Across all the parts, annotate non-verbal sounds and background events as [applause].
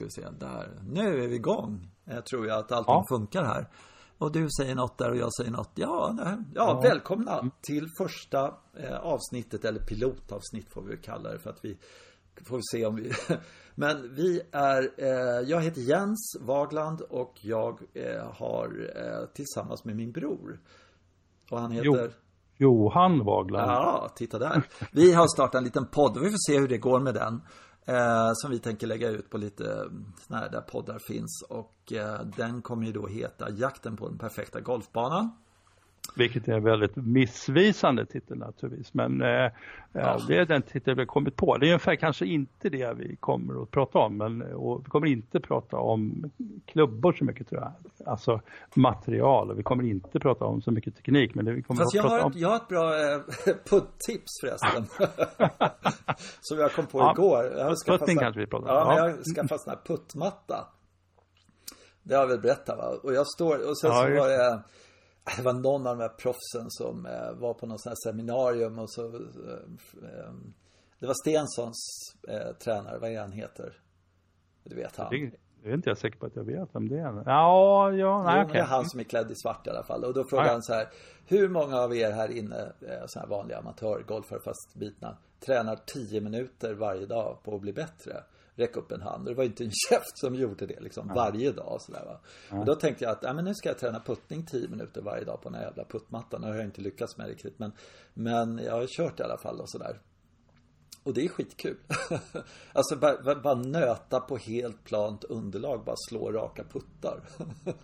ska vi se, där. Nu är vi igång. Jag tror jag att allting ja. funkar här. Och du säger något där och jag säger något. Ja, ja, ja. välkomna till första eh, avsnittet, eller pilotavsnitt får vi kalla det för att vi får se om vi [laughs] Men vi är, eh, jag heter Jens Wagland och jag eh, har eh, tillsammans med min bror och han heter jo. Johan Wagland. Ja, titta där. Vi har startat en liten podd och vi får se hur det går med den. Eh, som vi tänker lägga ut på lite eh, sådana här där poddar finns. Och eh, den kommer ju då heta Jakten på den perfekta golfbanan. Vilket är en väldigt missvisande titel naturligtvis. Men eh, ja. det är den titel vi har kommit på. Det är ungefär kanske inte det vi kommer att prata om. Men, och vi kommer inte prata om klubbor så mycket tror jag. Alltså material. Och vi kommer inte prata om så mycket teknik. Men det vi kommer Fast jag, har, om... jag har ett bra eh, [laughs] puddtips förresten. [laughs] som jag kom på ja, igår. Jag skaffat, kanske vi pratar om. Ja, ja. jag har skaffat sån här puttmatta. Det har jag väl berättat va? Och jag står, och sen ja, så var det [laughs] det var någon av de här proffsen som eh, var på något sånt här seminarium och så eh, eh, Det var Stensons tränare, vad är han heter? Du vet han. Det, det är inte jag säker på att jag vet vem det är. Ja, ja, nej okej. Okay. han som är klädd i svart i alla fall. Och då frågade ja. han så här. Hur många av er här inne, eh, så här vanliga amatörgolfare fast bitna, tränar 10 minuter varje dag på att bli bättre? Räck upp en hand. Och det var inte en käft som gjorde det liksom ja. varje dag sådär va. Ja. Och då tänkte jag att, ja men nu ska jag träna puttning 10 minuter varje dag på den här jävla puttmattan. Nu har jag inte lyckats med det riktigt men, men jag har kört i alla fall och sådär. Och det är skitkul. [laughs] alltså bara, bara, bara, nöta på helt plant underlag, bara slå raka puttar.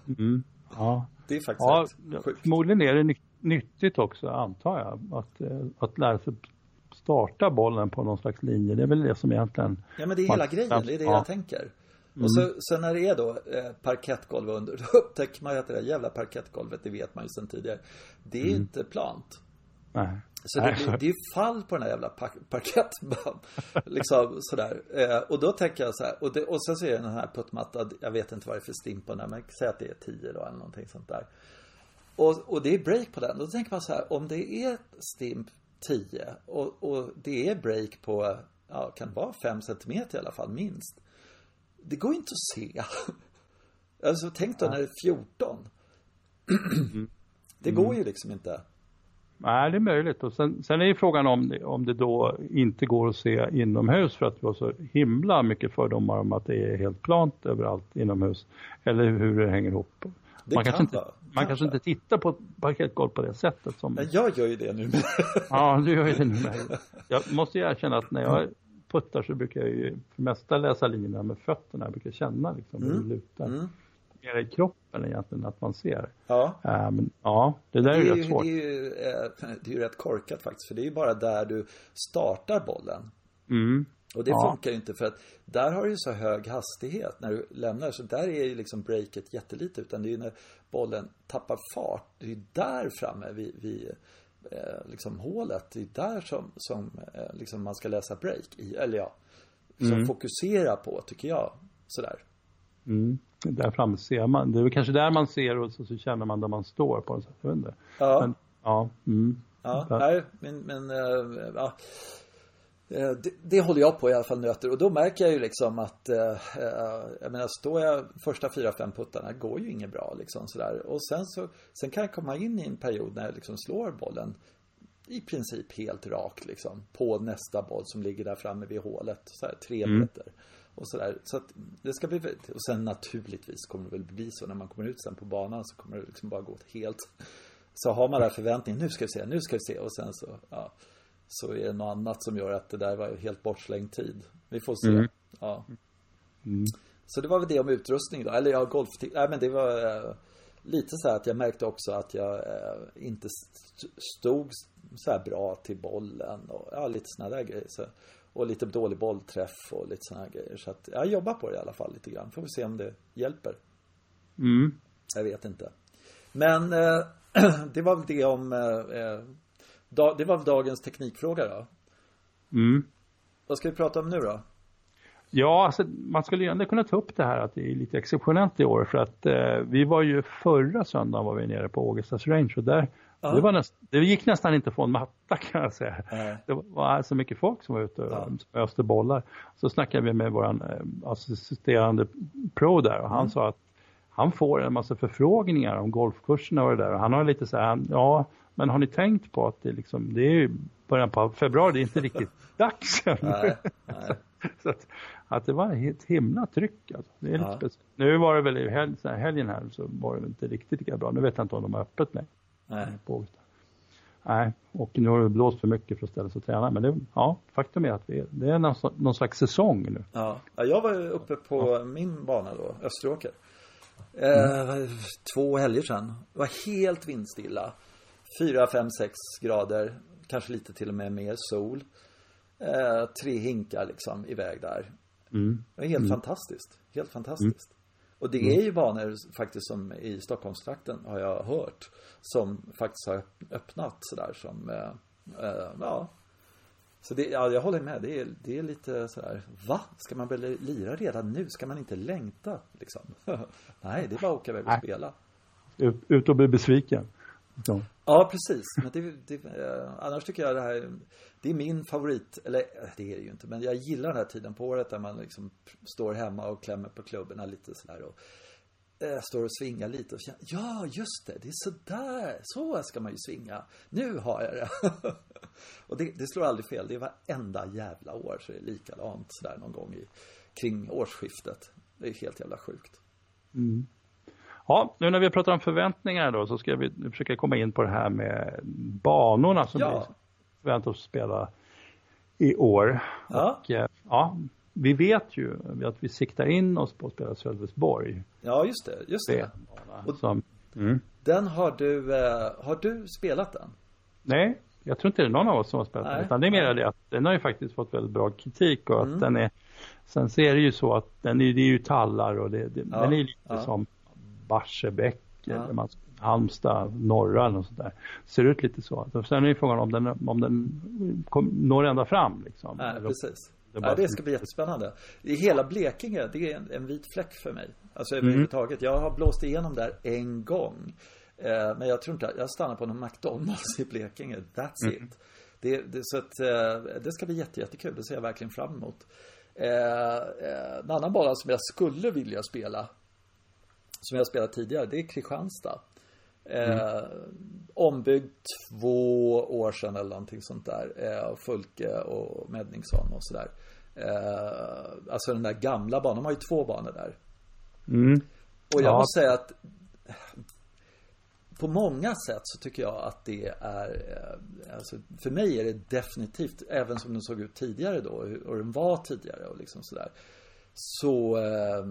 [laughs] mm. Ja. Det är faktiskt ja, sjukt. Förmodligen är det nyttigt också antar jag. Att, eh, att lära sig starta bollen på någon slags linje. Det är väl det som egentligen... Ja men det är hela grejen, det är det ja. jag tänker. Mm. Och så, sen när det är då eh, parkettgolv under, då upptäcker man ju att det där jävla parkettgolvet, det vet man ju sedan tidigare. Det är mm. inte plant. Nej. Så det, blir, det är ju fall på den här jävla par parkettbanan. [laughs] liksom sådär. Eh, och då tänker jag så här. Och, det, och sen så är det den här puttmatta. Jag vet inte vad det är för stimp på den. Men säg att det är 10 då eller någonting sånt där. Och, och det är break på den. Då tänker man så här. Om det är stimp 10 och, och det är break på, ja, kan vara 5 cm i alla fall minst. Det går inte att se. [laughs] Alltså tänk då när det är 14. Mm. [clears throat] Det går ju liksom inte. Nej, det är möjligt. Och sen, sen är ju frågan om, om det då inte går att se inomhus för att vi har så himla mycket fördomar om att det är helt plant överallt inomhus. Eller hur det hänger ihop. Det man kan kanske inte, man kanske inte tittar på parkettgolv på det sättet som... Men jag gör ju det nu [laughs] Ja, du gör ju det nu. Jag måste ju erkänna att när jag puttar så brukar jag ju för mesta läsa linjerna med fötterna. Jag brukar känna liksom hur mm. det lutar. Mm. Mer i kroppen egentligen att man ser. Ja. Äh, men, ja, det där det är, är, ju rätt svårt. Det är ju, eh, [laughs] det är ju rätt korkat faktiskt. För det är ju bara där du startar bollen. Mm. Och det ja. funkar ju inte för att där har du ju så hög hastighet när du lämnar. Så där är ju liksom breaket jättelite. Utan det är ju när bollen tappar fart. Det är ju där framme vid, vid eh, liksom hålet. Det är där som, som eh, liksom man ska läsa break i. Eller ja, som mm. fokusera på tycker jag. Sådär. Mm. Där framme ser man. Det är kanske där man ser och så, så känner man där man står på en sekund. Ja. Men, ja. Mm. Ja, nej, men, men äh, ja. Eh, det, det, håller jag på i alla fall nöter. Och då märker jag ju liksom att eh, eh, Jag menar står jag första fyra, fem puttarna går ju inget bra liksom sådär. Och sen så Sen kan jag komma in i en period när jag liksom slår bollen I princip helt rakt liksom På nästa boll som ligger där framme vid hålet så här, tre mm. meter Och sådär. Så att det ska bli Och sen naturligtvis kommer det väl bli så när man kommer ut sen på banan så kommer det liksom bara gå helt. Så har man den förväntningen nu ska vi se, nu ska vi se och sen så ja så är det något annat som gör att det där var helt bortslängd tid. Vi får se. Mm. Ja. Mm. Så det var väl det om utrustning då. Eller ja, golf. Nej men det var eh, lite så här att jag märkte också att jag eh, inte stod så här bra till bollen och ja, lite sådana där grejer. Så, och lite dålig bollträff och lite sådana här grejer. Så att jag jobbar på det i alla fall lite grann. Får vi se om det hjälper. Mm. Jag vet inte. Men eh, [clears throat] det var väl det om eh, eh det var dagens teknikfråga då. Mm. Vad ska vi prata om nu då? Ja, alltså, man skulle ju ändå kunna ta upp det här att det är lite exceptionellt i år för att eh, vi var ju förra söndagen var vi nere på Augustas Range och där Ja. Det, var näst, det gick nästan inte att få en matta [laughs] kan jag säga. Nej. Det var så mycket folk som var ute och ja. öste bollar. Så snackade vi med våran eh, assisterande pro där och han mm. sa att han får en massa förfrågningar om golfkurserna och det där. Och han har lite så här, ja, men har ni tänkt på att det, liksom, det är början på februari, det är inte riktigt [laughs] dags än. Nej, nej. [laughs] så att, att, det var ett himla tryck. Alltså. Det är ja. lite nu var det väl i helg, här, helgen här så var det inte riktigt lika bra. Nu vet jag inte om de har öppet med. Nej. Nej, och nu har det blåst för mycket för att ställa sig och träna. Men det, ja, faktum är att vi, det är någon, någon slags säsong nu. Ja, jag var uppe på ja. min bana då, Österåker. Eh, två helger sedan. Det var helt vindstilla. 4, 5, 6 grader. Kanske lite till och med mer sol. Eh, tre hinkar liksom iväg där. Mm. Det var helt mm. fantastiskt. Helt fantastiskt. Mm. Och det är ju banor faktiskt som i Stockholmstrakten har jag hört. Som faktiskt har öppnat sådär som, eh, eh, ja. Så det, ja, jag håller med. Det är, det är lite sådär, va? Ska man väl lira redan nu? Ska man inte längta liksom? [laughs] Nej, det är bara att åka iväg och spela. Ut, ut och bli besviken. Så. Ja, precis. Men det, det, eh, annars tycker jag det här, det är min favorit, eller eh, det är det ju inte, men jag gillar den här tiden på året där man liksom står hemma och klämmer på klubborna lite sådär och eh, står och svingar lite och känner, ja just det, det är sådär, så ska man ju svinga. Nu har jag det. [laughs] och det, det slår aldrig fel, det är varenda jävla år så är det likadant sådär någon gång i, kring årsskiftet. Det är helt jävla sjukt. Mm. Ja, nu när vi pratar om förväntningar då så ska vi försöka komma in på det här med banorna som ja. vi förväntar oss spela i år. Ja. Och, eh, ja, vi vet ju att vi siktar in oss på att spela Sölvesborg. Ja, just det. Just det. Och som, mm. Den har du, eh, har du spelat den? Nej, jag tror inte det är någon av oss som har spelat den. Utan det är mer det att den har ju faktiskt fått väldigt bra kritik och mm. att den är Sen så är det ju så att den är, det är ju tallar och det, det ja. den är lite ja. som Barsebäck ja. eller man, Halmstad, norra eller något sånt där. Ser ut lite så. Sen är frågan om den, om den kom, når ända fram liksom. Nej, precis. Det, ja, det ska bli jättespännande. I hela Blekinge, det är en, en vit fläck för mig. Alltså mm. överhuvudtaget. Jag har blåst igenom där en gång. Eh, men jag tror inte, jag stannar på någon McDonalds i Blekinge. That's mm. it. Det, det, så att eh, det ska bli jätte, jättekul. Det ser jag verkligen fram emot. Eh, eh en annan bana som jag skulle vilja spela som jag spelat tidigare, det är Kristianstad. Mm. Eh, ombyggd två år sedan eller någonting sånt där. Eh, Fulke och Medningsson och sådär. Eh, alltså den där gamla banan, de har ju två banor där. Mm. Och jag ja. måste säga att på många sätt så tycker jag att det är, eh, alltså för mig är det definitivt, även som den såg ut tidigare då och den var tidigare och liksom sådär. Så, eh,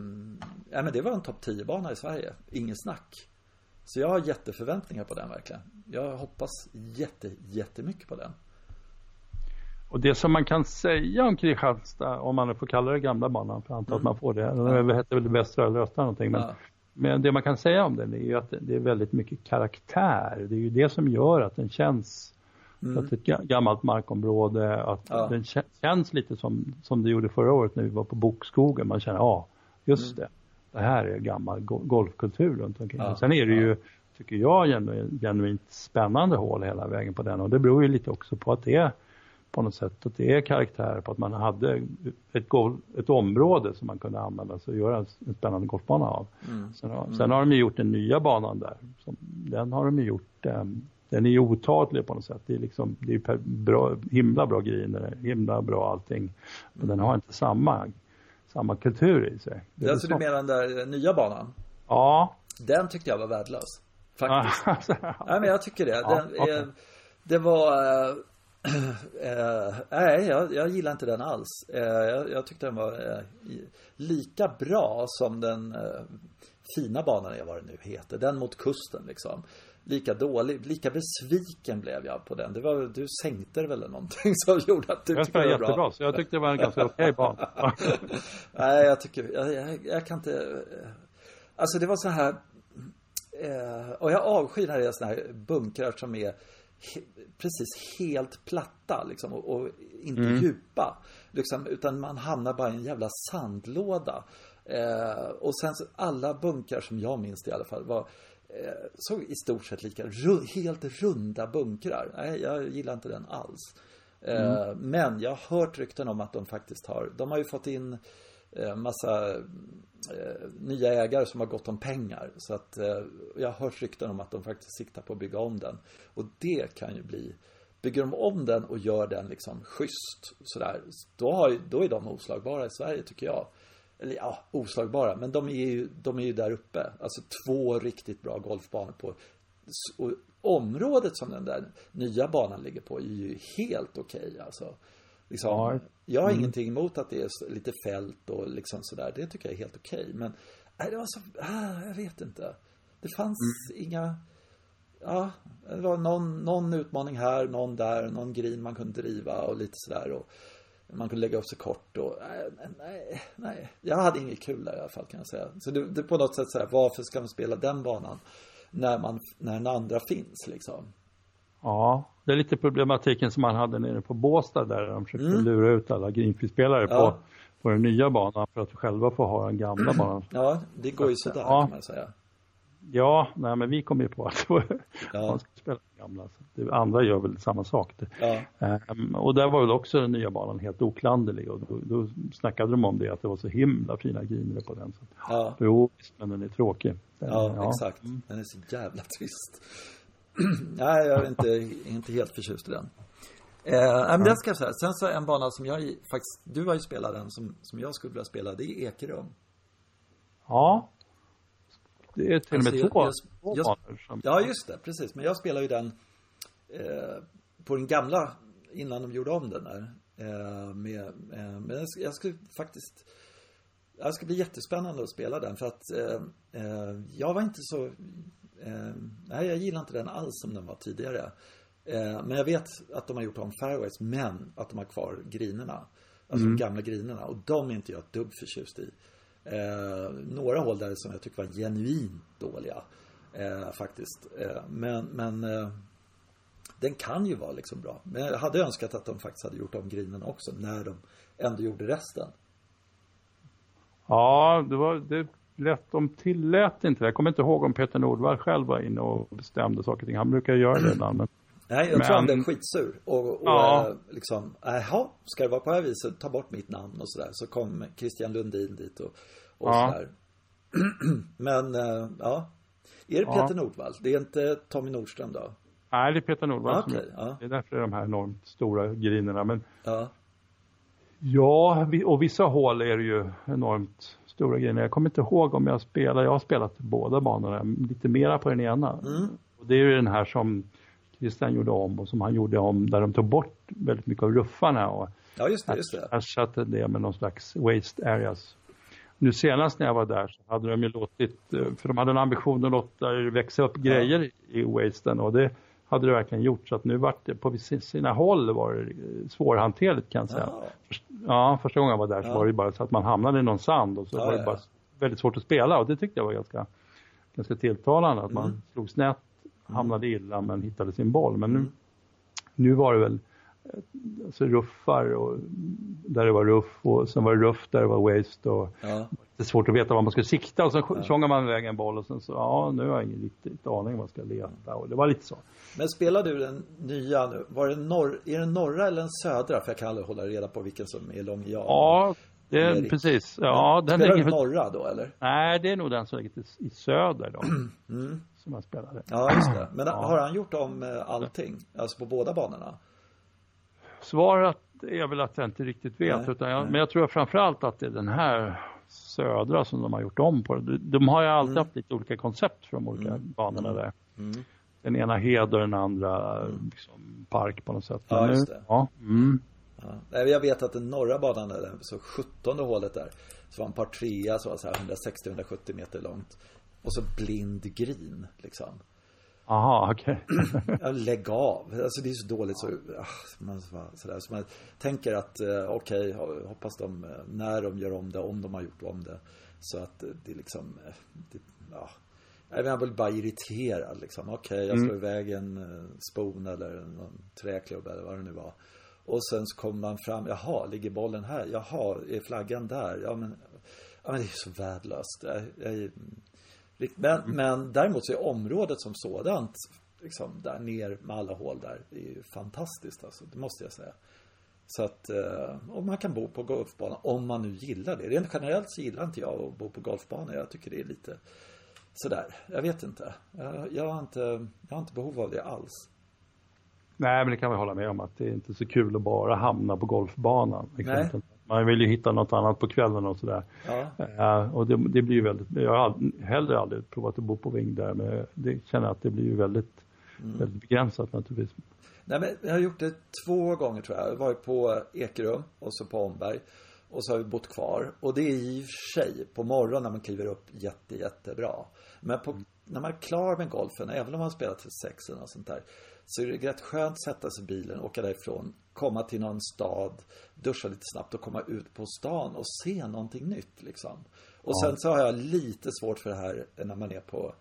ja men det var en topp 10-bana i Sverige. Ingen snack. Så jag har jätteförväntningar på den verkligen. Jag hoppas jätte, jättemycket på den. Och det som man kan säga om Kristianstad, om man får kalla det gamla banan, för jag antar mm. att man får det. Den ja. hette väl Västra eller Östra någonting. Men, ja. men det man kan säga om den är ju att det är väldigt mycket karaktär. Det är ju det som gör att den känns Mm. Att ett gammalt markområde, att ja. den känns lite som, som det gjorde förra året när vi var på Bokskogen. Man känner, ja, just mm. det. Det här är gammal golfkultur runt omkring. Ja. Sen är det ju, tycker jag, genuint, genuint spännande hål hela vägen på den. Och det beror ju lite också på att det är på något sätt att det är karaktär på att man hade ett, golf, ett område som man kunde använda sig och göra en, en spännande golfbana av. Mm. Sen, har, sen har de ju gjort den nya banan där. Som, den har de ju gjort um, den är otadlig på något sätt. Det är liksom, det är bra, himla bra griner, himla bra allting. Men den har inte samma, samma kultur i sig. Det är alltså du menar den där nya banan? Ja. Den tyckte jag var värdelös. Faktiskt. [laughs] Nej men jag tycker det. Den, ja, okay. Det var äh, [clears throat] Nej, jag, jag gillar inte den alls. Äh, jag, jag, tyckte den var äh, lika bra som den fina banan, vad det nu heter. Den mot kusten liksom lika dålig, lika besviken blev jag på den. Det var, du sänkte det väl eller någonting [laughs] som gjorde att du tyckte det var jättebra. bra. så jag tyckte det var en ganska [laughs] okej bana. Nej, jag tycker, jag, jag, jag, kan inte, alltså det var så här, eh, och jag avskyr när det är såna här bunkrar som är he, precis helt platta liksom och, och inte mm. djupa. Liksom, utan man hamnar bara i en jävla sandlåda. Eh, och sen alla bunkrar som jag minns det i alla fall var eh, såg i stort sett lika, helt runda bunkrar. Nej, jag gillar inte den alls. Mm. Men jag har hört rykten om att de faktiskt har, de har ju fått in massa nya ägare som har gått om pengar. Så att jag har hört rykten om att de faktiskt siktar på att bygga om den. Och det kan ju bli Bygger de om den och gör den liksom schysst sådär, då, har, då är de oslagbara i Sverige tycker jag. Eller ja, oslagbara, men de är ju, de är ju där uppe. Alltså två riktigt bra golfbanor på och området som den där nya banan ligger på är ju helt okej okay, alltså. Liksom, ja. Jag har mm. ingenting emot att det är lite fält och liksom sådär. Det tycker jag är helt okej. Okay. Men, nej, det var så, ah, jag vet inte. Det fanns mm. inga ja, det var någon, någon utmaning här, någon där, någon grin man kunde driva och lite sådär. Och man kunde lägga upp sig kort och nej, nej, nej. Jag hade inget kul där i alla fall kan jag säga. Så det, det på något sätt sådär, varför ska man spela den banan när man, när den andra finns liksom? Ja, det är lite problematiken som man hade nere på Båstad där de försökte mm. lura ut alla Greenfield-spelare ja. på, på den nya banan för att själva få ha den gamla banan. Ja, det går ju sådär ja. kan man säga. Ja, nej men vi kom ju på att [laughs] ja. man ska spela gamla. Det andra gör väl samma sak. Ja. Um, och där var väl också den nya banan helt oklanderlig och då, då snackade de om det att det var så himla fina griner på den. Så, ja. Jo, men den är tråkig. Den, ja, ja, exakt. Mm. Den är så jävla trist. [clears throat] nej, jag är inte, inte helt förtjust i den. Eh, men det ska jag säga. Sen så en bana som jag faktiskt, du har ju spelat den som, som jag skulle vilja spela, det är Ekerum. Ja, det är till och med alltså, två, jag, jag, banor som... Ja, just det. Precis. Men jag spelar ju den eh, på den gamla innan de gjorde om den där. Eh, med, eh, men jag, jag skulle faktiskt det ska bli jättespännande att spela den för att eh, eh, jag var inte så eh, Nej, jag gillar inte den alls som den var tidigare. men jag vet att de har gjort om fairways men att de har kvar grinerna. Alltså mm. de gamla grinerna och de är inte jag ett dugg förtjust i. Eh, några hål där som jag tycker var genuint dåliga. Eh, faktiskt. Eh, men, men eh, den kan ju vara liksom bra. Men jag hade önskat att de faktiskt hade gjort om grinen också när de ändå gjorde resten. Ja, det var det lätt, de tillät inte det. Jag kommer inte ihåg om Peter Nordvall själv var inne och bestämde saker och ting. Han brukar göra det ibland. Men... Nej, jag men... tror han blev skitsur. Och, och ja. Eh, liksom, jaha, ska det vara på det här viset? Ta bort mitt namn och sådär. Så kom Christian Lundin dit och, och ja. sådär. [clears throat] men, äh, ja. Är det Peter ja. Nordvall? Det är inte Tommy Nordström då? Nej, det är Peter Nordvall. Okay, som, ja. Det är därför det är de här enormt stora grinerna. Men ja. Ja, och vissa hål är det ju enormt stora grejer. Jag kommer inte ihåg om jag spelar, jag har spelat båda banorna, lite mera på den ena. Mm. Och det är ju den här som Christian gjorde om och som han gjorde om där de tog bort väldigt mycket av ruffarna och ja, just det, just det. ersatte det med någon slags waste areas. Nu senast när jag var där så hade de ju låtit, eh, för de hade en ambition att låta växa upp grejer ja. i wasten och det hade det verkligen gjort så att nu vart det på sina håll var det eh, svårhanterligt kan jag säga. Ja, ja första gången jag var där så ja. var det bara så att man hamnade i någon sand och så var det bara väldigt svårt att spela och det tyckte jag var ganska, ganska tilltalande att mm. man slog snett hamnade illa men hittade sin boll. Men nu, mm. nu var det väl alltså ruffar och där det var ruff och sen var det ruff där det var waste och ja. det är svårt att veta var man ska sikta och så ja. tjongar man iväg en boll och sen så ja nu har jag ingen riktigt aning vad jag ska leta och det var lite så. Men spelar du den nya nu? Var det norr, är det norra eller den södra? För jag kan aldrig hålla reda på vilken som är lång ja. Ja, det är, precis. Ja, den spelar du norra då eller? Nej, det är nog den som ligger i söder då. [clears throat] Mm som han spelade. Ja, just det. Men ja. har han gjort om eh, allting? Alltså på båda banorna? Svaret är väl att jag inte riktigt vet. Nej, utan jag, men jag tror framförallt att det är den här södra som de har gjort om på. De har ju alltid mm. haft lite olika koncept för de olika mm. banorna mm. där. Mm. Den ena hed och den andra mm. liksom, park på något sätt. Ja, just det. Ja. Mm. Ja. Jag vet att den norra banan, så 17 hålet där, så var en par trea så var så här 160-170 meter långt. Och så blind grin liksom. Aha, okej. [clears throat] Okay. Lägg av. Alltså det är så dåligt så, ah, man, sådär. så man tänker att eh, okej, okay, hoppas de, eh, när de gör om det, om de har gjort om det. Så att det är liksom, eh, det, ja. Jag blir bara irriterad liksom. Okej, okay, jag slår mm. iväg en spon eller någon träklubb eller vad det nu var. Och sen så kommer man fram, jaha, ligger bollen här? Jaha, är flaggan där? Ja men, ja, men det är så värdelöst. Jag, jag, Men, mm. men däremot så är området som sådant, liksom där ner med alla hål där, är ju fantastiskt alltså. Det måste jag säga. Så att, eh, och man kan bo på golfbana om man nu gillar det. Rent generellt så gillar inte jag att bo på golfbana. Jag tycker det är lite sådär. Jag vet inte. Jag, jag, har inte. jag har inte behov av det alls. Nej, men det kan vi hålla med om att det är inte så kul att bara hamna på golfbanan. Nej. Man vill ju hitta något annat på kvällen och sådär. Ja. Uh, och det, det, blir ju väldigt, jag har heller aldrig provat att bo på Ving där men det känner att det blir ju väldigt, mm. väldigt begränsat naturligtvis. Nej men jag har gjort det två gånger tror jag. Jag har varit på Ekerum och så på Omberg. Och så har vi bott kvar. Och det är i och för sig på morgonen när man kliver upp jätte, jättebra. Men på, när man är klar med golfen, även om man spelar till sex eller sånt där. Så är det rätt skönt att sätta sig i bilen, åka därifrån, komma till någon stad, duscha lite snabbt och komma ut på stan och se någonting nytt liksom. Och ja. sen så har jag lite svårt för det här när man är på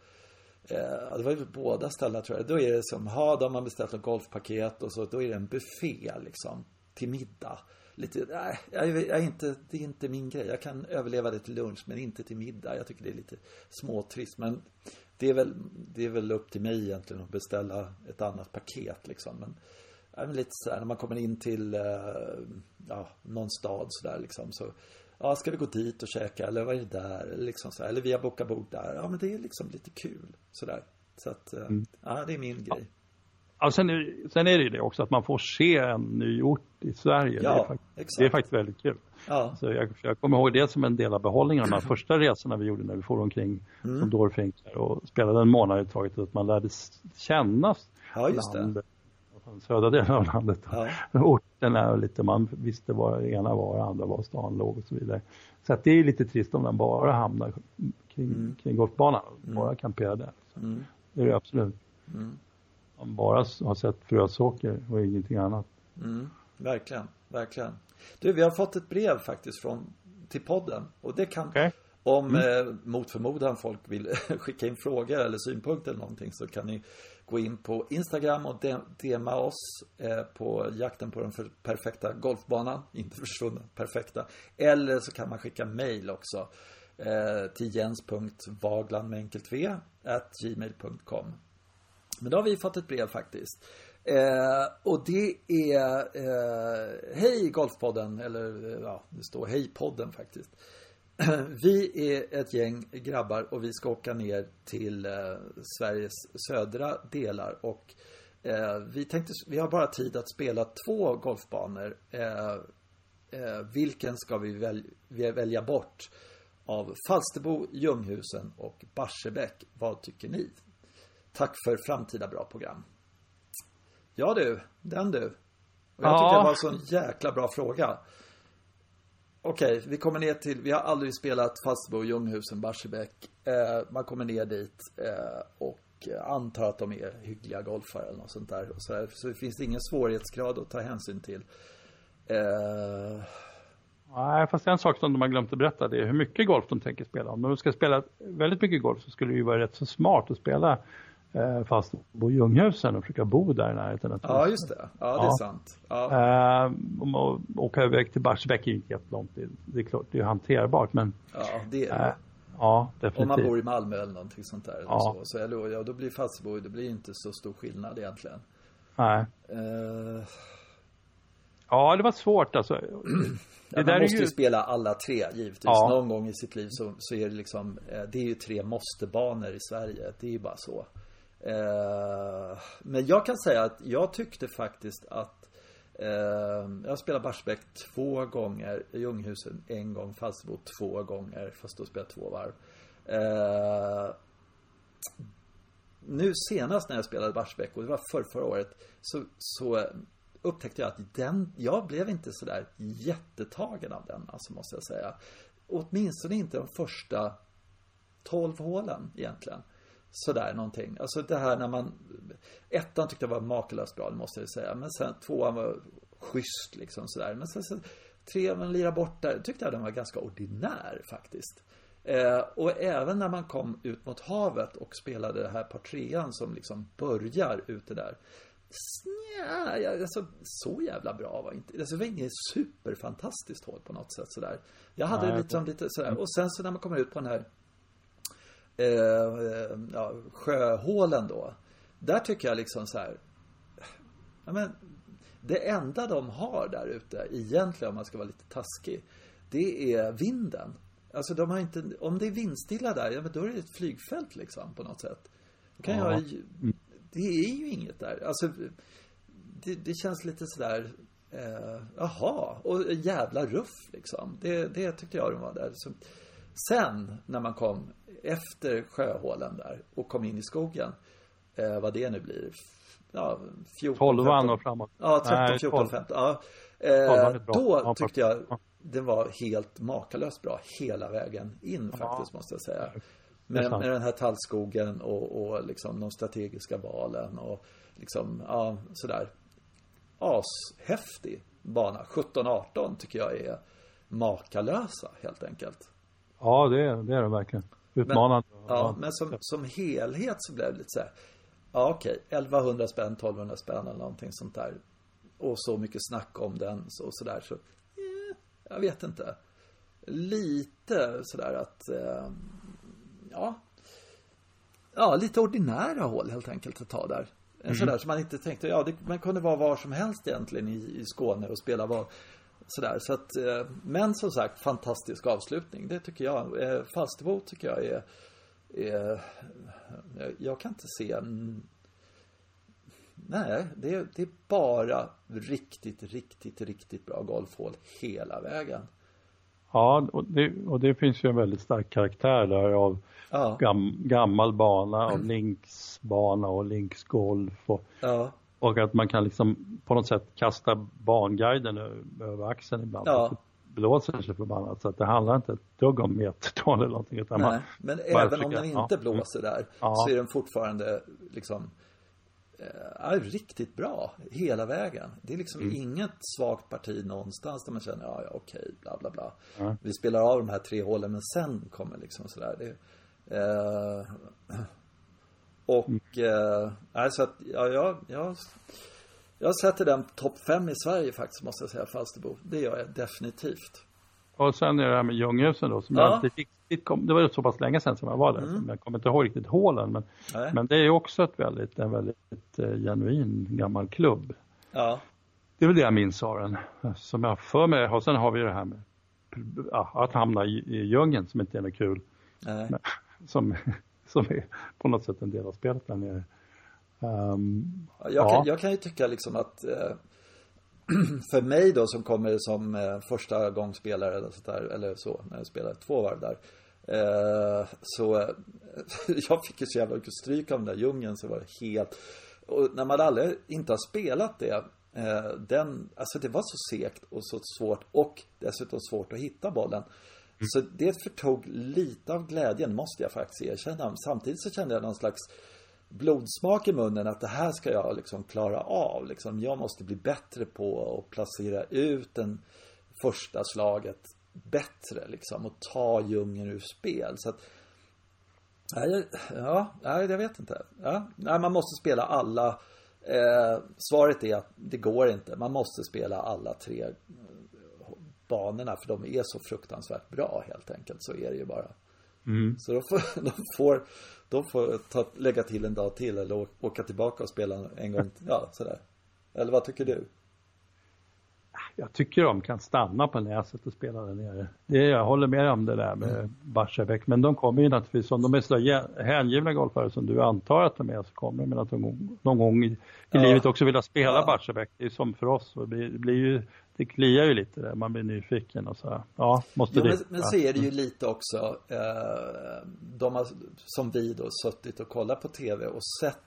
Eh, det var ju båda ställena tror jag. Då är det som, ha, då har man beställt ett golfpaket och så, då är det en buffé liksom. Till middag. Lite, nej, jag, jag är inte, det är inte min grej. Jag kan överleva det till lunch men inte till middag. Jag tycker det är lite småtrist. Men det är väl, det är väl upp till mig egentligen att beställa ett annat paket liksom. Men, ja, men lite sådär när man kommer in till, eh, ja, någon stad sådär liksom. Så, ja, ska vi gå dit och käka eller vad är det där? Eller, liksom så här, eller vi har bokat bord där. Ja, men det är liksom lite kul sådär. Så att, eh, mm. ja, det är min grej. Ja, sen, är, sen är det ju det också att man får se en ny ort i Sverige. Ja, det, är faktiskt, exakt. det är faktiskt väldigt kul. Ja. Så jag, jag kommer ihåg det som en del av behållningen de här [clears throat] första resorna vi gjorde när vi får omkring mm. som dårfinkar och spelade en månad i taget. Att man lärde känna ja, just landet. Det. Södra delen av landet. Ja. [laughs] Orten är lite, man visste var det ena var, det andra var stan låg och så vidare. Så att det är lite trist om den bara hamnar kring, mm. kring golfbanan, mm. bara kamperar där. Mm. Det är det absolut. Mm man bara har sett Frösåker och ingenting annat. Mm, verkligen, verkligen. Du, vi har fått ett brev faktiskt från, till podden. Och det kan, okay. om mm. eh, mot förmodan folk vill [laughs] skicka in frågor eller synpunkter eller någonting så kan ni gå in på Instagram och DMa oss eh, på jakten på den perfekta golfbanan. Inte försvunna, perfekta. Eller så kan man skicka mail också eh, till jens.vaglan med enkelt v at gmail.com. Men då har vi fått ett brev faktiskt. Eh, och det är eh, Hej Golfpodden, eller eh, ja, det står Hej podden faktiskt. [clears throat] vi är ett gäng grabbar och vi ska åka ner till eh, Sveriges södra delar och eh, vi tänkte, vi har bara tid att spela två golfbanor. Eh, eh, vilken ska vi väl, välja bort? Av Falsterbo, Ljunghusen och Barsebäck. Vad tycker ni? Tack för framtida bra program. Ja du, den du. Och jag ja. tyckte det var en sån jäkla bra fråga. Okej, vi kommer ner till, vi har aldrig spelat Falsterbo, Ljunghusen, Barsebäck. Eh, man kommer ner dit eh, och antar att de är hyggliga golfare eller något sånt där. Och så, där. så det finns ingen svårighetsgrad att ta hänsyn till. Eh... Nej, fast en sak som de har glömt att berätta det är hur mycket golf de tänker spela. Om de ska spela väldigt mycket golf så skulle det ju vara rätt så smart att spela fast bo i Ljunghusen och försöka bo där i närheten. Ja, just det. Ja, det är ja. sant. Ja. Eh, och åka iväg till Barsebäck är inte jättelångt. Det, det är klart, det är hanterbart men... Ja, det är det. Eh, ja, definitivt. Om man bor i Malmö eller någonting sånt där. Ja. Så, så eller, ja, då blir Falsterbo, det blir inte så stor skillnad egentligen. Nej. Uh... Ja, det var svårt alltså. Ja, man måste ju spela alla tre givetvis. Ja. Någon gång i sitt liv så, så är det liksom, eh, det är ju tre måste-banor i Sverige. Det är ju bara så. Eh, men jag kan säga att jag tyckte faktiskt att eh, Jag spelade Barsebäck två gånger, Ljunghusen en gång, Falsterbo två gånger, fast då spelade jag två varv. Eh, nu senast när jag spelade Barsebäck, och det var för förra året, så, så upptäckte jag att den, jag blev inte sådär jättetagen av den, alltså måste jag säga. Åtminstone inte de första 12 hålen egentligen sådär någonting. Alltså det här när man Ettan tyckte jag var makalöst bra, det måste jag säga. Men sen tvåan var schysst liksom sådär. Men sen så trean lira bort där, tyckte jag den var ganska ordinär faktiskt. Eh, och även när man kom ut mot havet och spelade det här par trean som liksom börjar ute där. Nja, alltså så jävla bra var inte Alltså det var inget superfantastiskt hål på något sätt sådär. Jag hade Nej, lite som lite sådär. Och sen så när man kommer ut på den här eh, ja, Sjöhålen då. Där tycker jag liksom så här. Ja, men, det enda de har där ute, egentligen om man ska vara lite taskig, det är vinden. Alltså de har inte, om det är vindstilla där, ja men då är det ett flygfält liksom på något sätt. Då kan ja. jag, det är ju inget där. Alltså, det, det känns lite sådär, eh, jaha, och jävla ruff liksom. Det, det tyckte jag de var där. Så, sen, när man kom efter sjöhålen där och kom in i skogen, eh, vad det nu blir, ja, 14, 12 och framåt. Ja, 13, Nej, 14, 15. Ja. Eh, då tyckte jag det var helt makalöst bra hela vägen in faktiskt ja. måste jag säga. Med, med den här tallskogen och, och liksom de strategiska valen och liksom, ja, sådär. Ashäftig bana. 17-18 tycker jag är makalösa helt enkelt. Ja, det är, det är det verkligen. Utmanande. Men, ja, men som, som helhet så blev det lite så här. Ja, okej. 1100 spänn, 1200 spänn eller någonting sånt där. Och så mycket snack om den så, och sådär. Så, eh, jag vet inte. Lite sådär att, eh, ja. Ja, lite ordinära hål helt enkelt att ta där. En mm. sådär som man inte tänkte, ja, det, man kunde vara var som helst egentligen i, i Skåne och spela var sådär. Så att, eh, men som sagt, fantastisk avslutning. Det tycker jag. Eh, Falsterbo tycker jag är, är jag kan inte se Nej, det är, det är bara riktigt, riktigt, riktigt bra golfhål hela vägen. Ja, och det, och det finns ju en väldigt stark karaktär där av ja. gam, gammal bana, av linksbana och linksgolf och, ja. Och att man kan liksom på något sätt kasta banguiden över axeln ibland. Ja. blåser sig förbannat så att det handlar inte ett dugg om metertal eller någonting. Utan Nej, men även om den inte blåser där så är den fortfarande liksom är riktigt bra hela vägen. Det är liksom mm. inget svagt parti någonstans där man känner, ja, ja okej, bla bla bla. Mm. Vi spelar av de här tre hålen men sen kommer liksom sådär. Det, eh, och, eh, alltså att, ja, jag, jag, jag sätter den topp fem i Sverige faktiskt, måste jag säga, Falsterbo. Det gör jag definitivt. Och sen är det här med Ljunghusen då, som ja. jag inte riktigt kom, det var ju så pass länge sedan som jag var där, mm. jag kommer inte ihåg riktigt hålen, men, men det är också ett väldigt, en väldigt eh, genuin gammal klubb. Ja. Det är väl det jag minns av den, som jag för mig, och sen har vi det här med att hamna i, i djungeln som inte är något kul. Men, som, som är på något sätt en del av spelet där nere. Um, jag, ja. kan, jag kan ju tycka liksom att eh, [clears throat] för mig då som kommer som eh, första gångspelare eller sånt där, eller så, när jag spelade två varv där. Eh, så eh, [laughs] jag fick ju så jävla mycket stryk av den där djungeln så var det helt Och när man aldrig inte har spelat det eh, Den, alltså det var så segt och så svårt och dessutom svårt att hitta bollen mm. Så det förtog lite av glädjen måste jag faktiskt erkänna Samtidigt så kände jag någon slags blodsmak i munnen att det här ska jag liksom klara av. Liksom, jag måste bli bättre på att placera ut den första slaget bättre liksom och ta djungeln ur spel. Så att, nej, ja, nej, jag vet inte. Ja, nej, man måste spela alla. Eh, svaret är att det går inte. Man måste spela alla tre banorna för de är så fruktansvärt bra helt enkelt. Så är det ju bara. Mm. Så de får, [laughs] de får, de får ta, lägga till en dag till eller åka tillbaka och spela en gång, [laughs] ja sådär. Eller vad tycker du? Jag tycker de kan stanna på Näset och spela där nere. Det, jag håller med om det där med mm. Barsebäck, men de kommer ju naturligtvis, om de är så hängivna golfare som du antar att de är, så kommer de att någon, någon gång i, i ja. livet också vilja spela ja. Barsebäck. Det är som för oss, det blir, det blir ju det kliar ju lite där, man blir nyfiken och så Ja, måste jo, det. Men, men så är det ju lite också, eh, de har, som vi då, suttit och kollat på tv och sett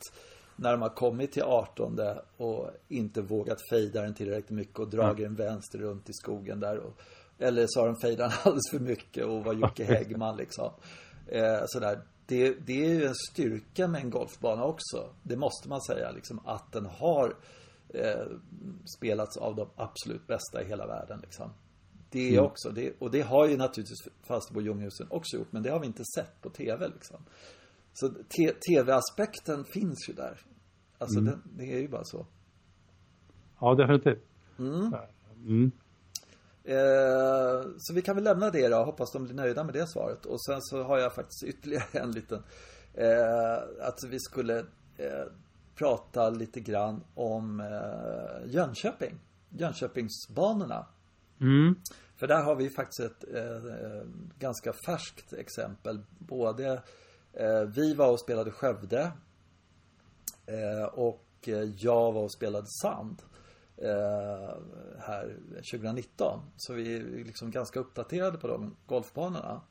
när de har kommit till 18 och inte vågat fejda den tillräckligt mycket och dragit mm. en vänster runt i skogen där. Och, eller så har de fejdat [laughs] alldeles för mycket och var Jocke Häggman liksom. Eh, sådär. Det, det är ju en styrka med en golfbana också. Det måste man säga liksom att den har eh, spelats av de absolut bästa i hela världen liksom. Det är mm. också, det, och det har ju naturligtvis Falsterbo Ljunghusen också gjort, men det har vi inte sett på tv liksom. Så tv-aspekten finns ju där. Alltså mm. det, det, är ju bara så. Ja, definitivt. Mm. Mm. Eh, så vi kan väl lämna det då, hoppas de blir nöjda med det svaret. Och sen så har jag faktiskt ytterligare [laughs] en liten, eh, att vi skulle eh, prata lite grann om eh, Jönköping. Jönköpingsbanorna. Mm. För där har vi faktiskt ett eh, ganska färskt exempel. Både eh, vi var och spelade Skövde eh, och jag var och spelade Sand eh, här 2019. Så vi är liksom ganska uppdaterade på de golfbanorna.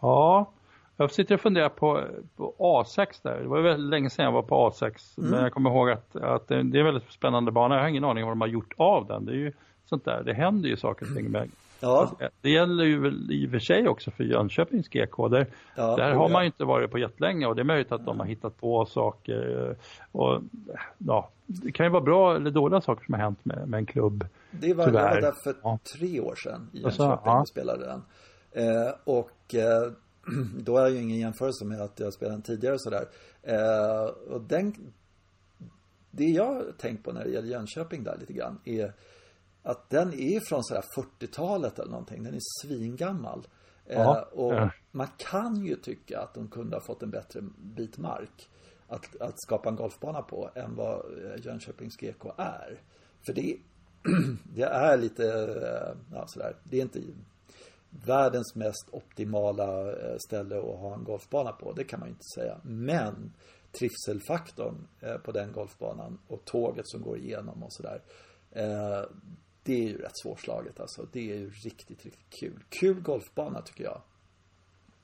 Ja, jag sitter och funderar på, på A6 där. Det var väldigt länge sedan jag var på A6. Mm. Men jag kommer ihåg att, att det är en väldigt spännande bana. Jag har ingen aning om vad de har gjort av den. Det är ju sånt där. Det händer ju saker och ting med Ja. Det gäller ju i och för sig också för Jönköpings GK. Där, ja, där har man ju inte varit på jättelänge och det är möjligt att de har hittat på saker. Och, ja, det kan ju vara bra eller dåliga saker som har hänt med, med en klubb. Det var, jag var där för ja. tre år sedan i Jönköping alltså, ja. spelade den. Eh, och eh, då är ju ingen jämförelse med att jag spelade den tidigare och sådär. Eh, och den, det jag har tänkt på när det gäller Jönköping där lite grann är att den är från sådär 40-talet eller någonting. Den är svingammal. Eh, och ja. man kan ju tycka att de kunde ha fått en bättre bit mark att, att skapa en golfbana på än vad eh, Jönköpings GK är. För det, [clears throat] det är lite, eh, ja sådär, det är inte världens mest optimala eh, ställe att ha en golfbana på. Det kan man ju inte säga. Men trivselfaktorn på den golfbanan och tåget som går igenom och sådär det är ju rätt svårslaget alltså. Det är ju riktigt, riktigt kul. Kul golfbana tycker jag.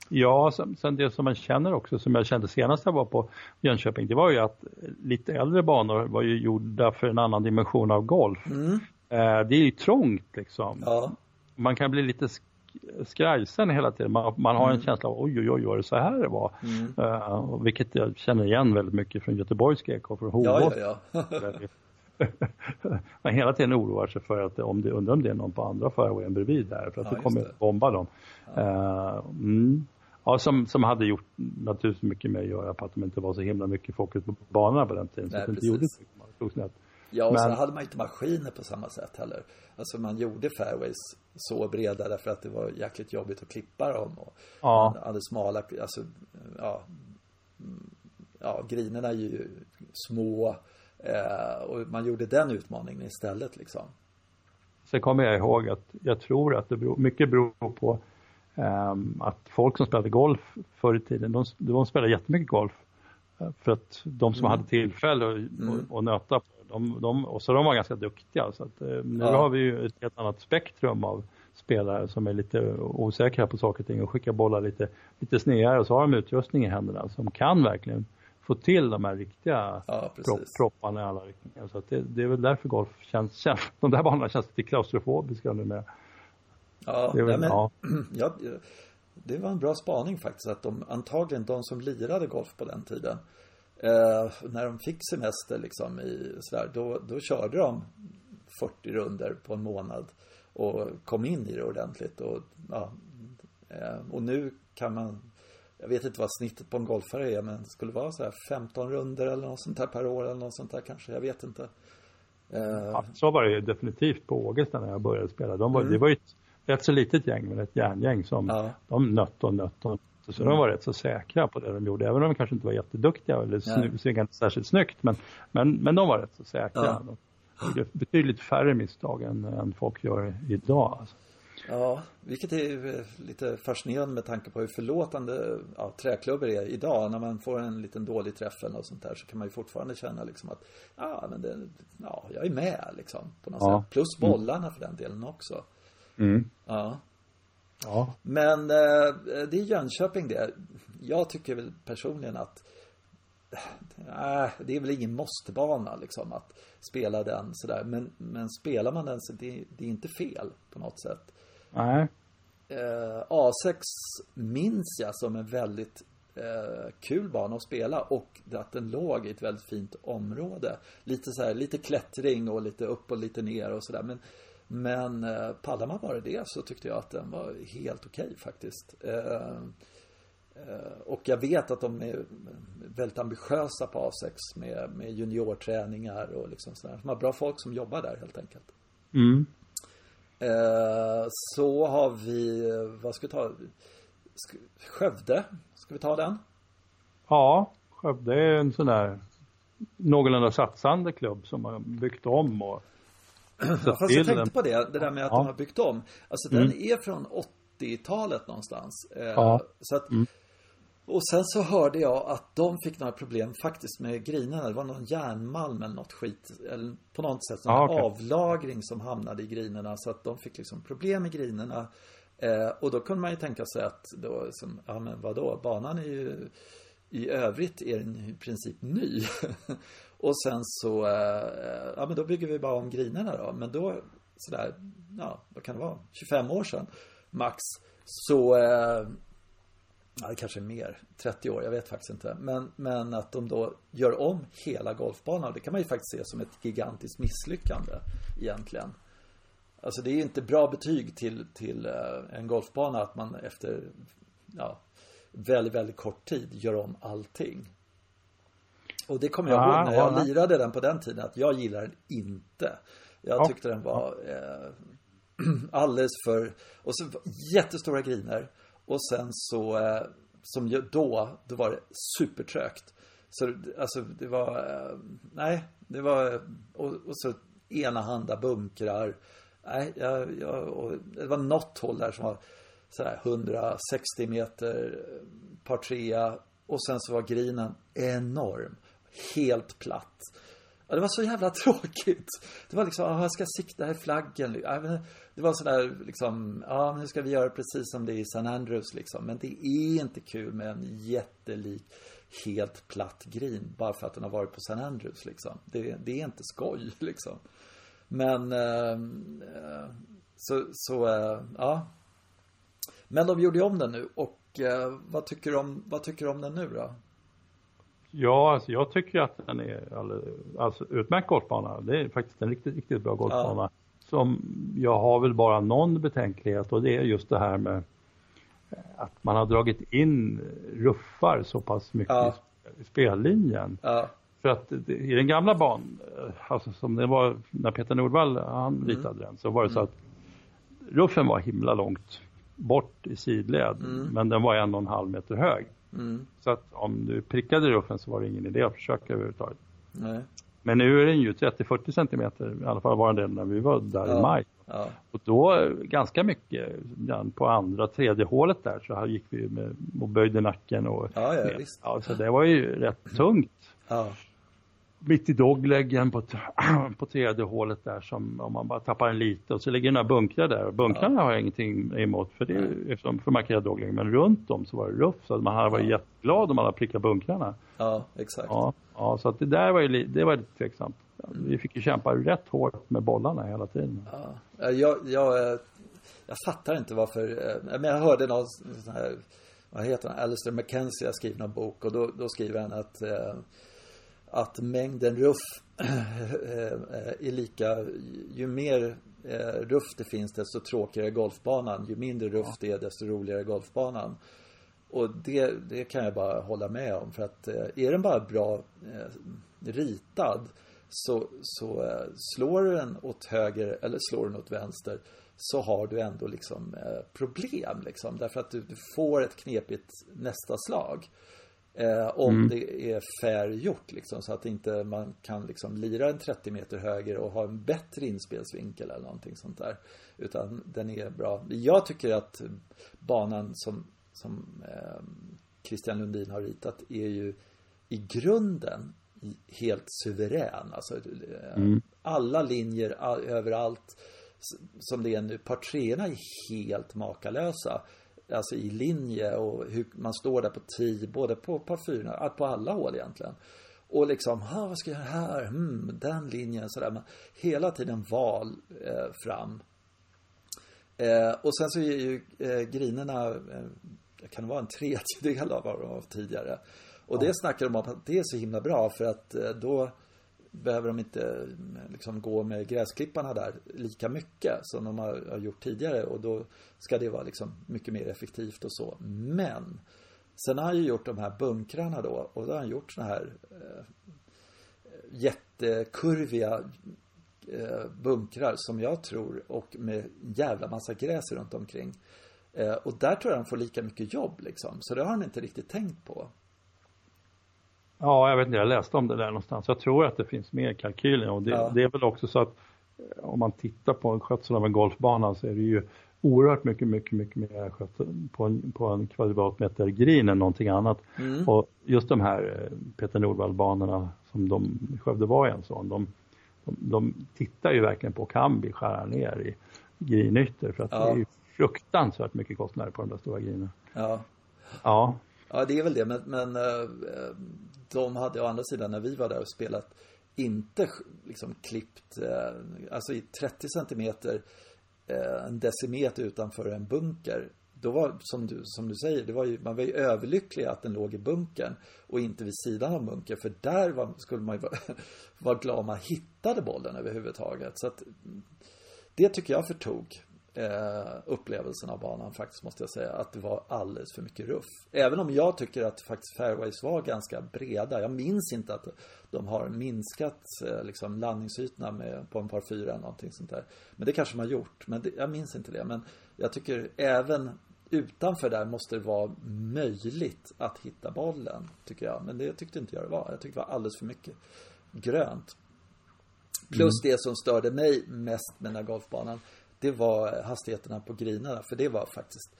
Ja, sen, det som man känner också, som jag kände senast jag var på Jönköping, det var ju att lite äldre banor var ju gjorda för en annan dimension av golf. Mm. Eh, det är ju trångt liksom. Ja. Man kan bli lite skrajsen hela tiden. Man, man har mm. en känsla av oj, oj, oj, var det så här det var? Mm. Uh, vilket jag känner igen väldigt mycket från Göteborgs GK, från Hovås. Ja, ja, ja. [laughs] man hela tiden oroar sig för att om det, undrar om det är någon på andra fairwayen bredvid där för att ja, det kommer bomba dem. Ja. Uh, mm. Ja, som, som hade gjort naturligtvis mycket med att göra på att de inte var så himla mycket fokus på banorna på den tiden. Nej, så att inte gjorde det. Ja, och Men... så hade man inte maskiner på samma sätt heller. Alltså man gjorde fairways så breda därför att det var jäkligt jobbigt att klippa dem. Och ja. Man hade smala, alltså, ja, mm, ja, grinerna är ju små. Eh, och man gjorde den utmaningen istället liksom. Sen kommer jag ihåg att jag tror att det beror, mycket beror på um, att folk som spelade golf förr i tiden, de, de spelade jättemycket golf. Eh, för att de som mm. hade tillfälle att mm. nöta de, de, och så de var ganska duktiga. Så att, eh, nu ja. har vi ju ett helt annat spektrum av spelare som är lite osäkra på saker och ting och skickar bollar lite, lite snedare och så har de utrustning i händerna som kan verkligen få till de här riktiga ja, propp, propparna i alla riktningar. Så det, det, är väl därför golf känns, känns [laughs] de där banorna känns lite klaustrofobiska nu med. Ja, det, väl, men, ja. [clears throat] ja, det var en bra spaning faktiskt att de antagligen de som lirade golf på den tiden eh, när de fick semester liksom i sådär, då, då körde de 40 runder på en månad och kom in i det ordentligt och ja, eh, och nu kan man jag vet inte vad snittet på en golfare är men det skulle vara så här 15 runder eller något sånt här per år eller något sånt där kanske. Jag vet inte. Uh... Ja, så var det ju definitivt på Ågesta när jag började spela. De var, mm. Det var ju ett rätt så litet gäng men ett järngäng som ja. de nött och nött och så de var rätt så säkra på det de gjorde. Även om de kanske inte var jätteduktiga eller inte särskilt snyggt. Men, men, men de var rätt så säkra. Ja. De gjorde betydligt färre misstag än, än folk gör idag. Alltså. Ja, vilket är lite fascinerande med tanke på hur förlåtande ja, träklubbor är idag. När man får en liten dålig träff eller något sånt där så kan man ju fortfarande känna liksom att ja, men det, ja, jag är med liksom på något ja. sätt. Plus mm. bollarna mm. för den delen också. Mm. Ja. Ja. Men eh, det är Jönköping det. Jag tycker väl personligen att äh, det är väl ingen måstebana liksom att spela den sådär. Men, men spelar man den så det, det är inte fel på något sätt. Nej. Eh, A6 minns jag som en väldigt eh, kul bana att spela och att den låg i ett väldigt fint område. Lite så här, lite klättring och lite upp och lite ner och sådär. Men, men eh, pallar man bara det så tyckte jag att den var helt okej okay, faktiskt. Eh, eh, och jag vet att de är väldigt ambitiösa på A6 med, med juniorträningar och liksom sådär. De har bra folk som jobbar där helt enkelt. Mm. Eh, så har vi, vad ska vi ta? Skövde, ska vi ta den? Ja, Skövde är en sån där någorlunda satsande klubb som har byggt om och [clears throat] fast jag tänkte på det, det där med att ja. de har byggt om. Alltså mm. den är från 80-talet någonstans. Eh, ja. Så att, mm. Och sen så hörde jag att de fick några problem faktiskt med grinerna. Det var någon järnmalm eller något skit. Eller på något sätt någon ah, okay. avlagring som hamnade i grinerna. Så att de fick liksom problem med grinerna. Eh, och då kunde man ju tänka sig att då, som, ja men vadå, banan är ju i övrigt är den i princip ny. [laughs] och sen så, eh, ja men då bygger vi bara om grinerna då. Men då, sådär, ja vad kan det vara, 25 år sedan max. Så eh, ja, det kanske är mer, 30 år, jag vet faktiskt inte. Men, men att de då gör om hela golfbanan, det kan man ju faktiskt se som ett gigantiskt misslyckande egentligen. Alltså det är inte bra betyg till, till eh, en golfbana att man efter ja, väldigt, väldigt kort tid gör om allting. Och det kommer jag ihåg när jag ja, lirade den på den tiden att jag gillar den inte. Jag tyckte den var eh, [clears throat] alldeles för, och så jättestora griner. Och sen så, eh, som då, då var det supertrögt. Så alltså det var, eh, nej, det var, och, och så enahanda bunkrar. Nej, jag, jag, och det var något håll där som var sådär 160 meter par trea och sen så var grinen enorm. Helt platt. Ja, det var så jävla [laughs] tråkigt. Det var liksom, ah, jag ska sikta här flaggen. Det var sådär liksom, ja nu ska vi göra precis som det är i San Andrews liksom. Men det är inte kul med en jättelik, helt platt green bara för att den har varit på San Andrews liksom. Det, det är inte skoj [laughs] liksom. Men, ehm, eh, så, så eh, ja. Men de gjorde om den nu och eh, vad tycker du om, vad tycker du om den nu då? Ja, alltså jag tycker att den är alltså, utmärkt golfbana. Det är faktiskt en riktigt, riktigt bra golfbana. Ja. Som jag har väl bara någon betänklighet och det är just det här med att man har dragit in ruffar så pass mycket ja. i spellinjen. Ja. För att i den gamla banan, alltså som det var när Peter Nordvall han mm. ritade mm. den, så var det så mm. att ruffen var himla långt bort i sidled, mm. men den var en och en halv meter hög. Mm. Så att om du prickade ruffen så var det ingen idé att försöka överhuvudtaget. Nej. Men nu är den ju 30-40 centimeter, i alla fall var den när vi var där ja. i maj. Ja. Och då ganska mycket, på andra, tredje hålet där så här gick vi med och böjde nacken och ja. Ja, så det var ju rätt tungt. Mitt i dogleggen på, [clears throat] på tredje hålet där som om man bara tappar en lite och så ligger några bunkrar där bunkrarna ja. har jag ingenting emot för det är eftersom för markera dogleggen men runt om så var det ruff så man hade varit ja. jätteglad om man hade prickat bunkrarna. Ja, exakt. Ja, ja så att det där var ju det var lite tveksamt. Vi fick ju kämpa rätt hårt med bollarna hela tiden. Ja, jag, jag, jag fattar inte varför, eh, men jag hörde någon sån här, vad heter han, Alistair McKenzie har skrivit en bok och då, då skriver han att eh, att mängden ruff [clears throat] eh, är lika, ju mer eh, ruff det finns desto tråkigare är golfbanan. Ju mindre ruff det är desto roligare är golfbanan. Och det, det kan jag bara hålla med om för att eh, är den bara bra ritad så, så slår du den åt höger eller slår den åt vänster så har du ändå liksom problem liksom därför att du, du får ett knepigt nästa slag. Eh, om mm. det är fair gjort liksom så att inte man kan liksom lira en 30 meter höger och ha en bättre inspelsvinkel eller någonting sånt där. Utan den är bra. Jag tycker att banan som, som eh, Christian Lundin har ritat är ju i grunden helt suverän. Alltså eh, mm. alla linjer all, överallt som det är nu. Par är helt makalösa alltså i linje och hur man står där på tee, både på par fyra, på alla hål egentligen. Och liksom, ha, vad ska jag göra här? Hmm, den linjen, sådär. Men hela tiden val eh, fram. Eh, och sen så är ju eh, grinerna, eh, kan vara en tredjedel av vad de var tidigare. Och ja. det snackar de om att det är så himla bra för att eh, då behöver de inte eh, liksom gå med gräsklipparna där lika mycket som de har, har, gjort tidigare och då ska det vara liksom mycket mer effektivt och så. Men sen har han ju gjort de här bunkrarna då och då har han gjort såna här eh, jättekurviga eh, bunkrar som jag tror och med jävla massa gräs runt omkring. Eh, och där tror jag han får lika mycket jobb liksom. Så det har han inte riktigt tänkt på. Ja, jag vet inte, jag läste om det där någonstans. Jag tror att det finns med i kalkylen och det, ja. det är väl också så att eh, om man tittar på en skötsel av en golfbana så är det ju oerhört mycket, mycket, mycket mer skötsel på en, på en kvadratmeter green än någonting annat. Mm. Och just de här eh, Peter Nordvall-banorna som de Skövde var en sån, de, de, de tittar ju verkligen på kan vi skära ner i grinytor för att ja. det är ju fruktansvärt mycket kostnader på de där stora grinerna. Ja. Ja. Ja, det är väl det, men, men eh, eh, de hade å andra sidan när vi var där och spelat inte liksom klippt, eh, alltså i 30 centimeter, en decimeter utanför en bunker. Då var, som du, som du säger, det var ju, man var ju överlycklig att den låg i bunkern och inte vid sidan av bunkern. För där var, skulle man ju vara, [laughs] vara glad om man hittade bollen överhuvudtaget. Så att det tycker jag förtog eh, upplevelsen av banan faktiskt måste jag säga. Att det var alldeles för mycket ruff. Även om jag tycker att faktiskt fairways var ganska breda. Jag minns inte att de har minskat eh, liksom landningsytorna med, på en par fyra eller någonting sånt där. Men det kanske de har gjort. Men det, jag minns inte det. Men jag tycker även utanför där måste det vara möjligt att hitta bollen. Tycker jag. Men det tyckte inte jag det var. Jag tyckte det var alldeles för mycket grönt. Plus mm. det som störde mig mest med den här golfbanan det var hastigheterna på grinerna. För det var faktiskt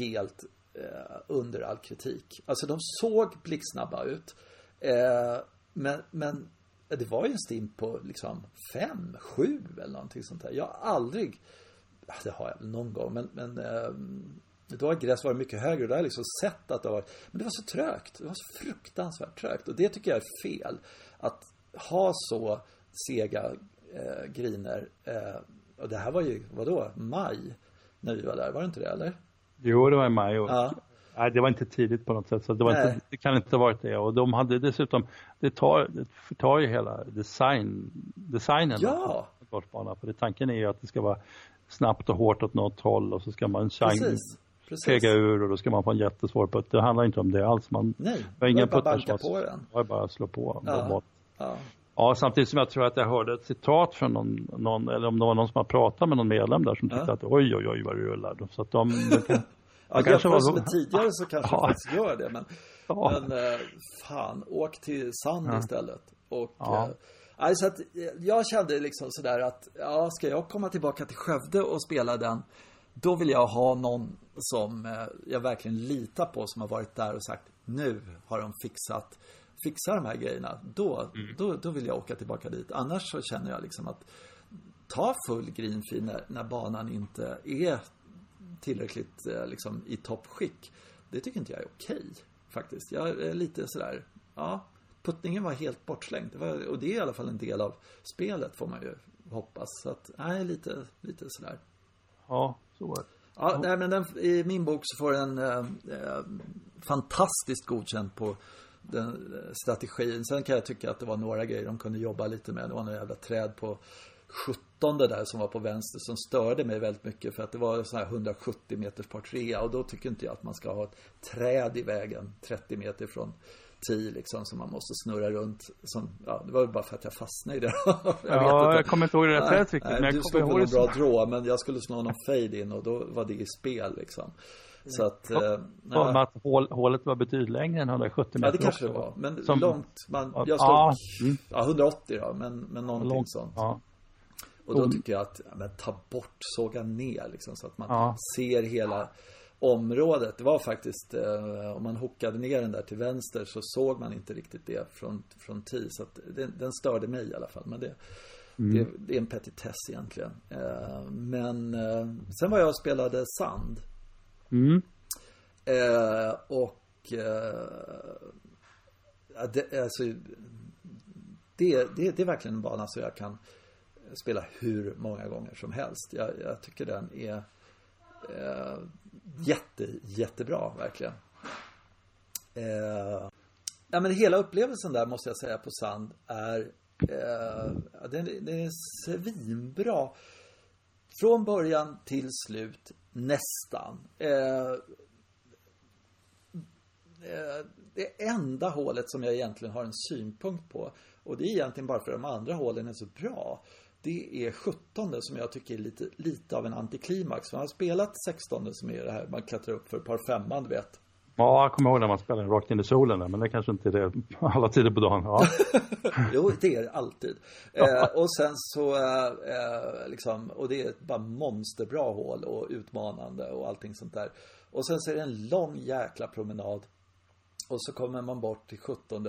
helt eh, under all kritik. Alltså de såg blixtsnabba ut. Eh, men, men det var ju en stim på liksom fem, sju eller någonting sånt där. Jag har aldrig, det har jag någon gång, men, men eh, då har gräs varit mycket högre och då har jag liksom sett att det var, men det var så trögt. Det var så fruktansvärt trögt och det tycker jag är fel. Att ha så sega eh, griner eh, och det här var ju, vadå, maj? När vi var där, var det inte det eller? Jo, det var i maj och ja. Nej, det var inte tidigt på något sätt så det, var inte, det kan inte ha varit det och de hade dessutom, det tar, det förtar ju hela design, designen ja. av golfbanan för det, tanken är ju att det ska vara snabbt och hårt åt något håll och så ska man pega ur och då ska man få en jättesvår putt. Det handlar inte om det alls. Man Nej, har ingen bara banka på den. Det var bara att slå på. Ja. Ja. Ja, samtidigt som jag tror att jag hörde ett citat från någon, någon eller om det var någon som har pratat med någon medlem där som tyckte ja. att oj, oj, oj vad det rullar. Så att de, de ja, kanske var med tidigare så kanske ja. faktiskt gör det. Men, ja. men eh, fan, åk till Sand ja. istället. Och ja. eh, alltså att jag kände liksom sådär att, ja, ska jag komma tillbaka till Skövde och spela den, då vill jag ha någon som eh, jag verkligen litar på som har varit där och sagt, nu har de fixat fixa de här grejerna, då, mm. då, då vill jag åka tillbaka dit. Annars så känner jag liksom att ta full greenfee när, när banan inte är tillräckligt eh, liksom, i toppskick. Det tycker inte jag är okej faktiskt. Jag är lite sådär, ja, puttningen var helt bortslängd. Det var, och det är i alla fall en del av spelet får man ju hoppas. Så att, nej, lite, lite sådär. Ja, så var det. Ja, nej, men den, i min bok så får den eh, eh, fantastiskt godkänt på den strategin. Sen kan jag tycka att det var några grejer de kunde jobba lite med. Det var några jävla träd på 17 där som var på vänster som störde mig väldigt mycket för att det var så här 170 meters par trea och då tycker inte jag att man ska ha ett träd i vägen 30 meter från tee liksom som man måste snurra runt. Som, ja, det var väl bara för att jag fastnade i det. [laughs] jag ja, jag kommer inte ihåg det där trädet riktigt. Nej, men jag du slog en bra drå men jag skulle slå någon fade in och då var det i spel liksom. Så att... Eh, ja. att hål, hålet var betydligt längre än 170 meter. Ja, det kanske det var. Men Som, långt. Man, jag slog ja, mm. ja, 180 då, men, men någonting långt, sånt. Ja. Och då tycker jag att, ja, men ta bort, såga ner liksom så att man ja. ser hela området. Det var faktiskt, eh, om man hookade ner den där till vänster så såg man inte riktigt det från, från tee. Så att den, den störde mig i alla fall. Men det, mm. det, det, är en petitess egentligen. Eh, men eh, sen var jag och spelade sand. Mm. Eh, och eh, det, alltså, det, det, det är verkligen en bana som jag kan spela hur många gånger som helst. Jag, jag tycker den är eh, jätte, jättebra verkligen. Eh, ja, men hela upplevelsen där måste jag säga på sand är eh, den, den är svinbra. Från början till slut Nästan. Eh, eh, det enda hålet som jag egentligen har en synpunkt på och det är egentligen bara för att de andra hålen är så bra. Det är 17 som jag tycker är lite, lite av en antiklimax. För man har spelat 16 som är det här man klättrar upp för par femman, du vet. Ja, jag kommer ihåg när man spelade rakt in i solen där, men det kanske inte är det [laughs] alla tider på dagen. Ja. [laughs] jo, det är det alltid. [laughs] Eh, och sen så, eh, eh, liksom, och det är bara monsterbra hål och utmanande och allting sånt där. Och sen så är det en lång jäkla promenad. Och så kommer man bort till 17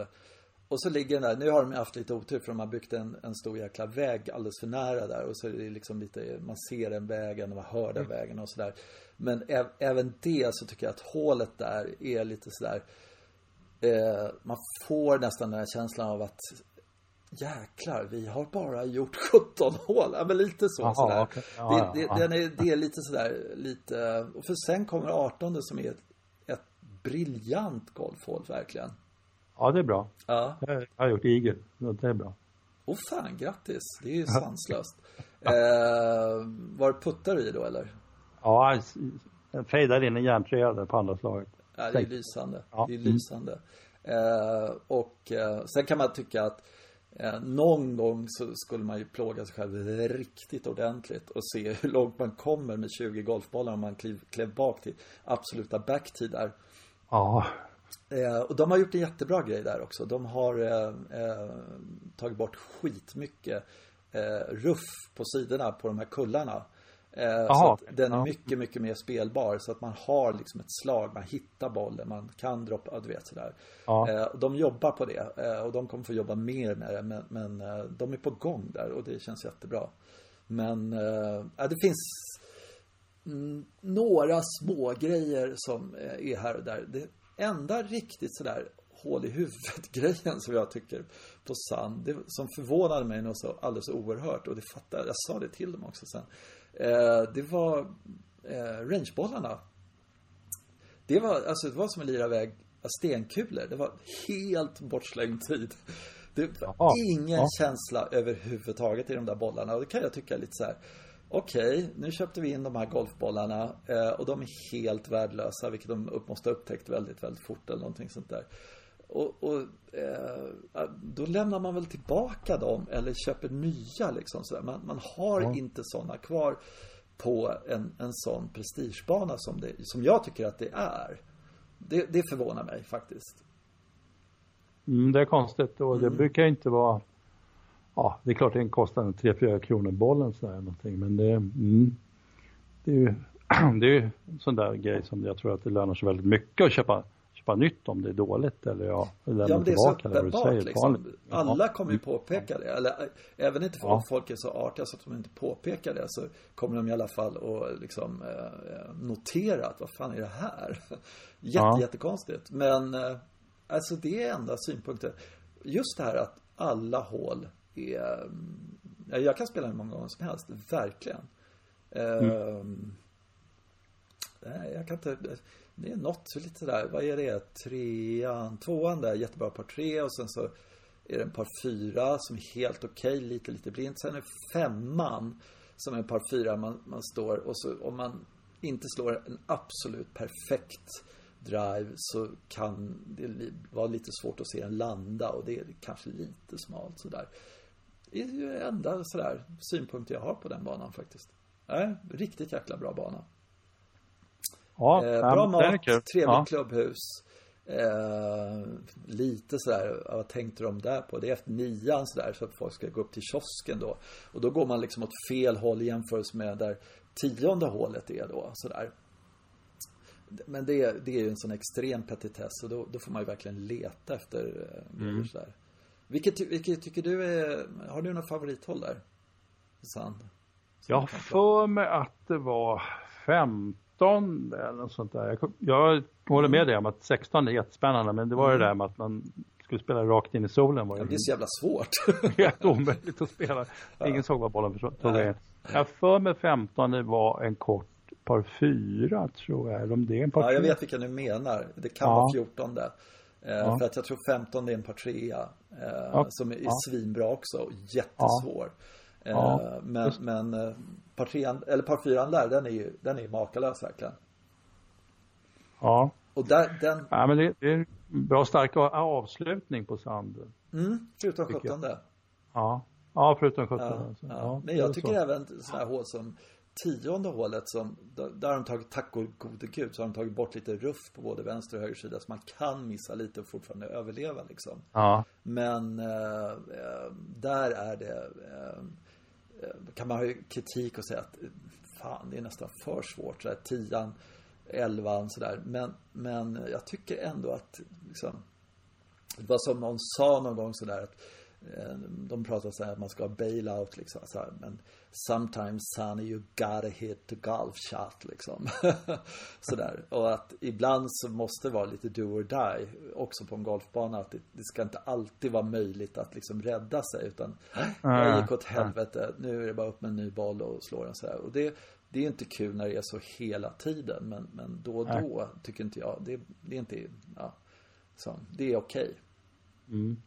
och så ligger den där, nu har de haft lite otur för de har byggt en, en stor jäkla väg alldeles för nära där och så är det liksom lite, man ser den vägen och man hör den mm. vägen och sådär. Men äv, även det så tycker jag att hålet där är lite sådär, eh, man får nästan den här känslan av att Jäklar, vi har bara gjort [laughs] 17 hål. Ja, men lite så. Aha, sådär. Okay. Ja, det, det, den är, det är lite sådär, lite... Och för sen kommer 18 som är ett, ett briljant golfhål, verkligen. Ja, det är bra. Ja. Jag har gjort igel. Det är bra. Åh oh, fan, grattis. Det är ju [laughs] sanslöst. eh, var puttar du i då eller? Ja, jag fejdar in en järntrea på andra slaget. Ja, det är lysande. Ja. Det är lysande. Eh, och eh, sen kan man tycka att eh, någon gång så skulle man ju plåga sig själv riktigt ordentligt och se [laughs] hur långt man kommer med 20 golfbollar om man klev, klev bak till absoluta backtid där. Ja. Eh, och de har gjort en jättebra grej där också. De har eh, eh, tagit bort skitmycket eh, ruff på sidorna på de här kullarna. Eh, så att den är mycket, mycket mer spelbar. Så att man har liksom ett slag, man hittar bollen, man kan droppa, du vet sådär. Ja. Eh, de jobbar på det och de kommer få jobba mer med det. Men, men de är på gång där och det känns jättebra. Men det finns några små grejer som är här och där. Det, enda riktigt sådär hål i huvudet grejen som jag tycker på Sand, det, som förvånade mig något så alldeles oerhört och det fattade jag, sa det till dem också sen. Eh, det var eh, rangebollarna. Det var, alltså det var som att lira iväg stenkulor. Det var helt bortslängd tid. Det var ingen ja. känsla överhuvudtaget i de där bollarna och det kan jag tycka är lite så här okej, okay, nu köpte vi in de här golfbollarna eh, och de är helt värdelösa, vilket de upp, måste ha upptäckt väldigt, väldigt fort eller någonting sånt där. Och, och eh, då lämnar man väl tillbaka dem eller köper nya liksom sådär. Man, man har ja. inte sådana kvar på en, en sån prestigebana som, det, som jag tycker att det är. Det, det förvånar mig faktiskt. Mm, det är konstigt och det mm. brukar inte vara ja, det är klart det kostar en 3-4 kronor bollen sådär någonting, men det, mm, det är ju [clears throat] det är ju sån där grej som jag tror att det lönar sig väldigt mycket att köpa, köpa nytt om det är dåligt eller ja, lämna ja, men det är så uppenbart liksom. Alla kommer ju påpeka det, eller även inte ja. folk är så artiga så att de inte påpekar det så kommer de i alla fall att liksom eh, notera att vad fan är det här? [laughs] Jätte, ja. jättekonstigt. Men eh, alltså det är enda synpunkten. Just det här att alla hål är... Jag kan spela hur många gånger som helst, verkligen. Mm. Uh, jag kan inte... Det är något lite där, vad är det? Trean, tvåan där, jättebra par tre och sen så är det en par fyra som är helt okej, okay, lite, lite blint. Sen är femman som är en par fyra, man, man står och så om man inte slår en absolut perfekt drive så kan det vara lite svårt att se den landa och det är kanske lite smalt sådär. Det är ju enda sådär synpunkt jag har på den banan faktiskt. Nej, riktigt jäkla bra bana. Ja, eh, bra mat, trevligt ja. klubbhus. Eh, lite sådär, vad tänkte de där på? Det är efter nian sådär så att folk ska gå upp till kiosken då. Och då går man liksom åt fel håll i jämförelse med där tionde hålet är då sådär. Men det, det är ju en sån extrem petitess och då, då får man ju verkligen leta efter eh, mm. sådär. Vilket, vilket tycker du är, har du någon favorithåll där? Sand? Jag har för mig att det var 15 eller något sånt där. Jag, jag håller med dig om att 16 är jättespännande men det var mm. det där med att man skulle spela rakt in i solen. Var ja, det är så jävla svårt. [laughs] helt omöjligt att spela. Ingen ja. såg vad bollen tog vägen. Jag för mig 15 det var en kort par fyra tror jag. Om det är en par Ja, jag vet vilka du menar. Det kan ja. vara 14 där. Eh, ja. För att jag tror 15 är en par trea. Eh, ja. Som är ja. svinbra också jättesvår. Eh, men, men eh, par trean, eller par fyran där, den är ju, den är ju makalös verkligen. Ja. Och där, den... Ja, men det, det är en bra stark avslutning på sanden. Mm, förutom 17. Ja. ja, förutom 17. Ja, alltså. ja. Ja, Men jag tycker så. även sådana här hål som tionde hålet som, där har de tagit, tack och gode gud, så har de tagit bort lite ruff på både vänster och höger sida så man kan missa lite och fortfarande överleva liksom. Ja, Men eh, eh, där är det, eh, kan man ha kritik och säga att fan, det är nästan för svårt. Så här, tian, elvan sådär. Men, men jag tycker ändå att liksom, det var som någon sa någon gång sådär att eh, de pratar så här att man ska ha bailout liksom. Så här, men sometimes Sonny you gotta hit the golf shot liksom. [laughs] sådär. Och att ibland så måste det vara lite do or die också på en golfbana. Att det, det ska inte alltid vara möjligt att liksom rädda sig. Utan jag gick åt helvete. Nu är det bara upp med en ny boll och slå den sådär. Och det, det är inte kul när det är så hela tiden. Men, men då och då tycker inte jag. Det, det är inte, ja. Så, det är okej. mm.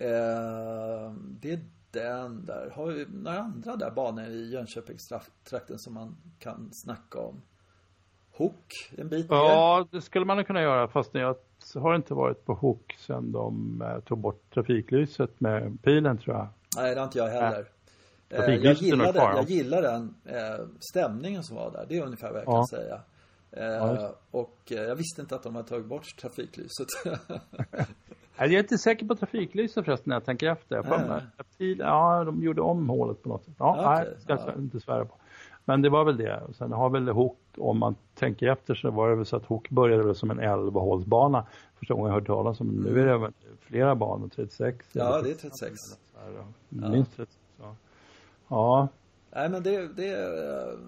Eh, det är den där. Har vi några andra där banor i Jönköpingstrakten som man kan snacka om? Hook, en bit ner. ja, det skulle man kunna göra fast jag har inte varit på Hook sedan de eh, tog bort trafiklyset med pilen tror jag. Nej, det har inte jag heller. Eh, Trafiklyset jag gillar den, ja. jag gillar den eh, stämningen som var där. Det är ungefär vad jag kan Ja. säga. Eh, Ja, och eh, jag visste inte att de hade tagit bort trafiklyset. [laughs] [laughs] Nej, Jag är inte säker på trafiklyset förresten när jag tänker efter. Jag att pil, ja, de gjorde om hålet på något sätt. Ja, Okej, nej, ska jag ja. inte svära på. Men det var väl det. Sen har väl Hook, om man tänker efter så var det väl så att Hook började väl som en 11-hålsbana. Första gången jag hört talas om. Nu är det väl flera banor, 36. Mm. ja, det är 36. så här, ja. Minst 36. Ja. ja, Nej, men det, det är... eh,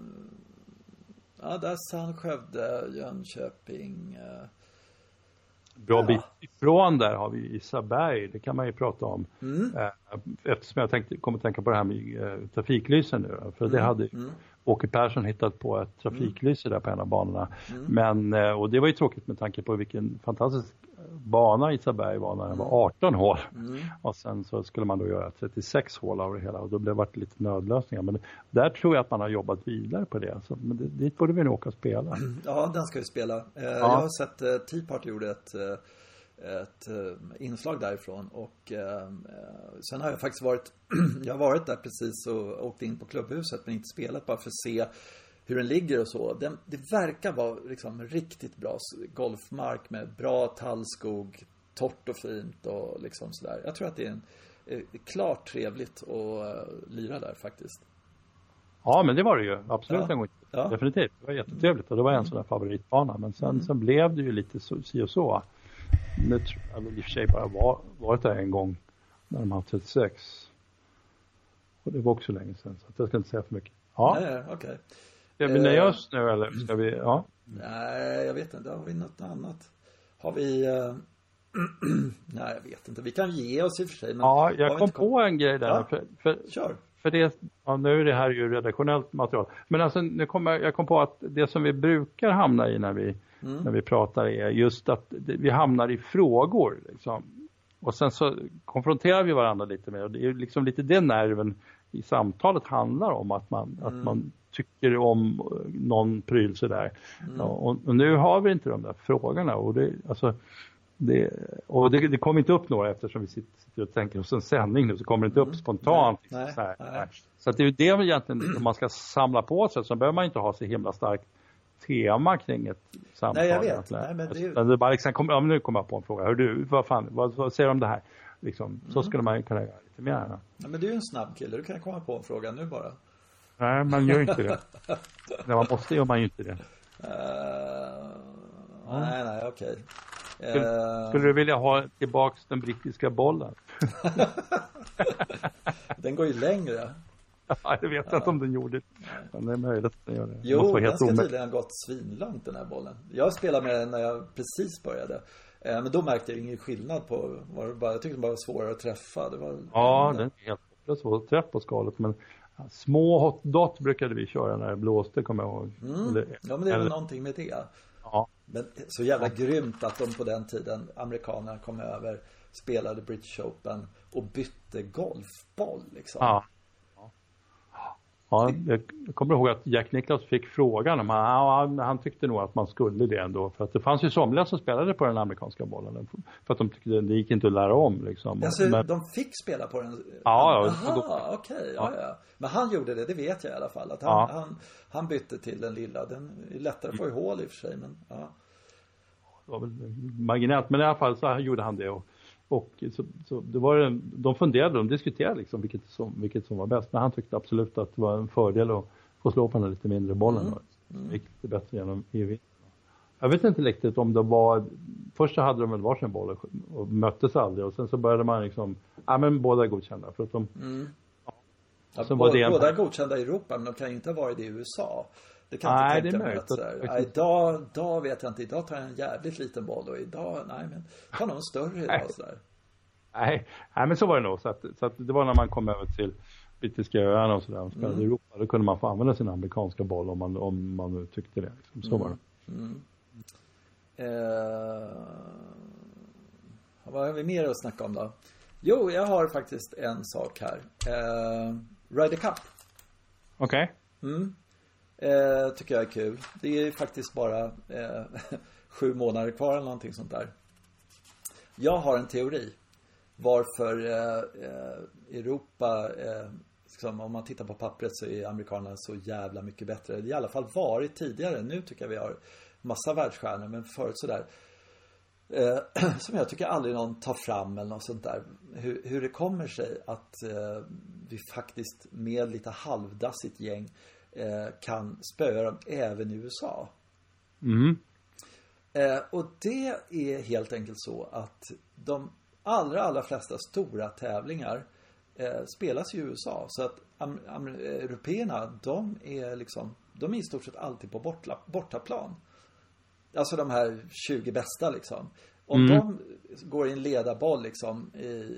Ja, där Sand, Skövde, Jönköping. eh, bra bit ifrån där har vi Isaberg. Det kan man ju prata om. Mm. Eh, Eftersom jag tänkte, kommer att tänka på det här med eh, trafiklysen nu. För det hade ju mm. Åke Persson hittat på ett trafiklyse där på en av banorna. Mm. Men, eh, och det var ju tråkigt med tanke på vilken fantastisk bana Isaberg var när den var 18 hål. Mm. Och sen så skulle man då göra 36 hål av det hela och då blev det varit lite nödlösningar. Men där tror jag att man har jobbat vidare på det. Så, men det, dit borde vi nog åka och spela. [clears throat] Ja, den ska vi spela. Eh, Jag har sett eh, Tea Party gjorde ett, eh, ett eh, inslag därifrån och eh, sen har jag faktiskt varit, [clears throat] jag har varit där precis och åkt in på klubbhuset men inte spelat bara för att se hur den ligger och så. Den, det verkar vara liksom riktigt bra golfmark med bra tallskog, torrt och fint och liksom sådär. Jag tror att det är en eh, klart trevligt att eh, lira där faktiskt. Ja men det var det ju absolut Ja. en gång. Ja. Definitivt. Det var jättetrevligt och det var en sån där favoritbana. Men sen så blev det ju lite så, si och så. Nu tror jag väl i och för sig bara var, varit där en gång när de hade 36. Och det var också länge sedan så jag ska inte säga för mycket. Ja, Nej, okej. Ska vi eh, nöja oss nu eller ska vi, ja. Nej, jag vet inte. Har vi något annat? Har vi... eh, [clears throat] Nej, jag vet inte. Vi kan ge oss i och för sig. Ja, jag kom på en grej där. Ja. För, för, Kör. för det, ja, nu är det här ju redaktionellt material. Men alltså, nu kommer, jag kom på att det som vi brukar hamna i när vi, när vi pratar är just att det, vi hamnar i frågor. Liksom. Och sen så konfronterar vi varandra lite med och det är liksom lite den nerven i samtalet handlar om att man, att man tycker om eh, någon pryl sådär. Ja, och, och nu har vi inte de där frågorna och det, alltså, det, och det, det kommer inte upp några eftersom vi sitter, och tänker oss en sändning nu så kommer det inte upp spontant. Nej, liksom, så, här. nej. så att det är ju det egentligen om man ska samla på sig så behöver man inte ha så himla starkt tema kring ett samtal. Nej, jag vet. Nej, men det är ju- är bara liksom, kom, ja, nu kommer jag på en fråga. Hör du, vad fan, vad, vad säger du om det här? Liksom, Så Mm. skulle man kunna göra lite mer. Ja, men du är ju en snabb kille. Du kan komma på en fråga nu bara. Nej, man gör inte det. [laughs] När man måste gör man ju inte det. Eh, Nej, nej, okej. Skulle, Eh, skulle du vilja ha tillbaks den brittiska bollen? [laughs] Den går ju längre. [laughs] Ja, jag vet inte om den gjorde det. Men det är möjligt att den gör det. Jo, den ska omöjligt. tydligen ha gått svinlångt den här bollen. Jag spelade med den när jag precis började. Eh, Men då märkte jag ingen skillnad på var det bara, Jag tyckte den bara var svårare att träffa. Det var, Ja, den är helt hopplös att träff på skalet. Men ja, små hot dot brukade vi köra när det blåste, kommer jag ihåg. Eller- Mm. Ja, men det är väl någonting med det. Ja, Men så jävla grymt att de på den tiden, amerikanerna kom över, spelade British Open och bytte golfboll liksom. ja. Ja, jag kommer ihåg att Jack Nicklaus fick frågan om han, han, tyckte nog att man skulle det ändå. För att det fanns ju somliga som spelade på den amerikanska bollen. För att de tyckte det gick inte att lära om liksom. Alltså Men, de fick spela på den? Ja, Jaha, okej. Okay, ja, ja. Men han gjorde det, det vet jag i alla fall. Att han, ja. han, han bytte till den lilla. Den är lättare att få i hål i och för sig. Men, ja. Det var väl marginellt, men i alla fall så gjorde han det. Och, och så, så det var de funderade, de diskuterade liksom vilket som, vilket som var bäst. Men han tyckte absolut att det var en fördel att få slå på den lite mindre bollen. Mm. Mm. gick lite bättre genom EV. Jag vet inte riktigt om det var, först så hade de väl varsin boll och, och möttes aldrig och sen så började man liksom, ja men båda är godkända för att de, mm. ja. Ja, båda, det båda är godkända i Europa men de kan ju inte ha varit i USA. Det kan jag inte tänka mig att sådär, nej, idag, idag vet jag inte, idag tar jag en jävligt liten boll och idag, nej men, ta någon större [laughs] idag sådär. Nej, nej, men så var det nog. Så, att, så att det var när man kom över till brittiska öarna och sådär och spelade mm. Europa. Då kunde man få använda sin amerikanska boll om man, om man nu tyckte det. Liksom. Så mm. var det. Mm. Eh, vad har vi mer att snacka om då? Jo, jag har faktiskt en sak här. Eh, Ryder Cup. Okej. Okay. Mm. Eh, tycker jag är kul. Det är faktiskt bara eh, [laughs] sju månader kvar eller någonting sånt där. Jag har en teori varför eh, eh, Europa, eh, liksom, om man tittar på pappret så är amerikanerna så jävla mycket bättre. Det har i alla fall varit tidigare. Nu tycker jag vi har massa världsstjärnor, men förut sådär. Eh, [clears throat] som jag tycker aldrig någon tar fram eller något sånt där. Hur, hur det kommer sig att eh, vi faktiskt med lite halvdassigt gäng eh, kan spöa dem även i USA. Mm. Eh, och det är helt enkelt så att de allra, allra flesta stora tävlingar eh, spelas i USA. Så att européerna, de är liksom, de är i stort sett alltid på bortla, bortaplan. Alltså de här 20 bästa liksom. Om mm. de går i en ledarboll liksom i,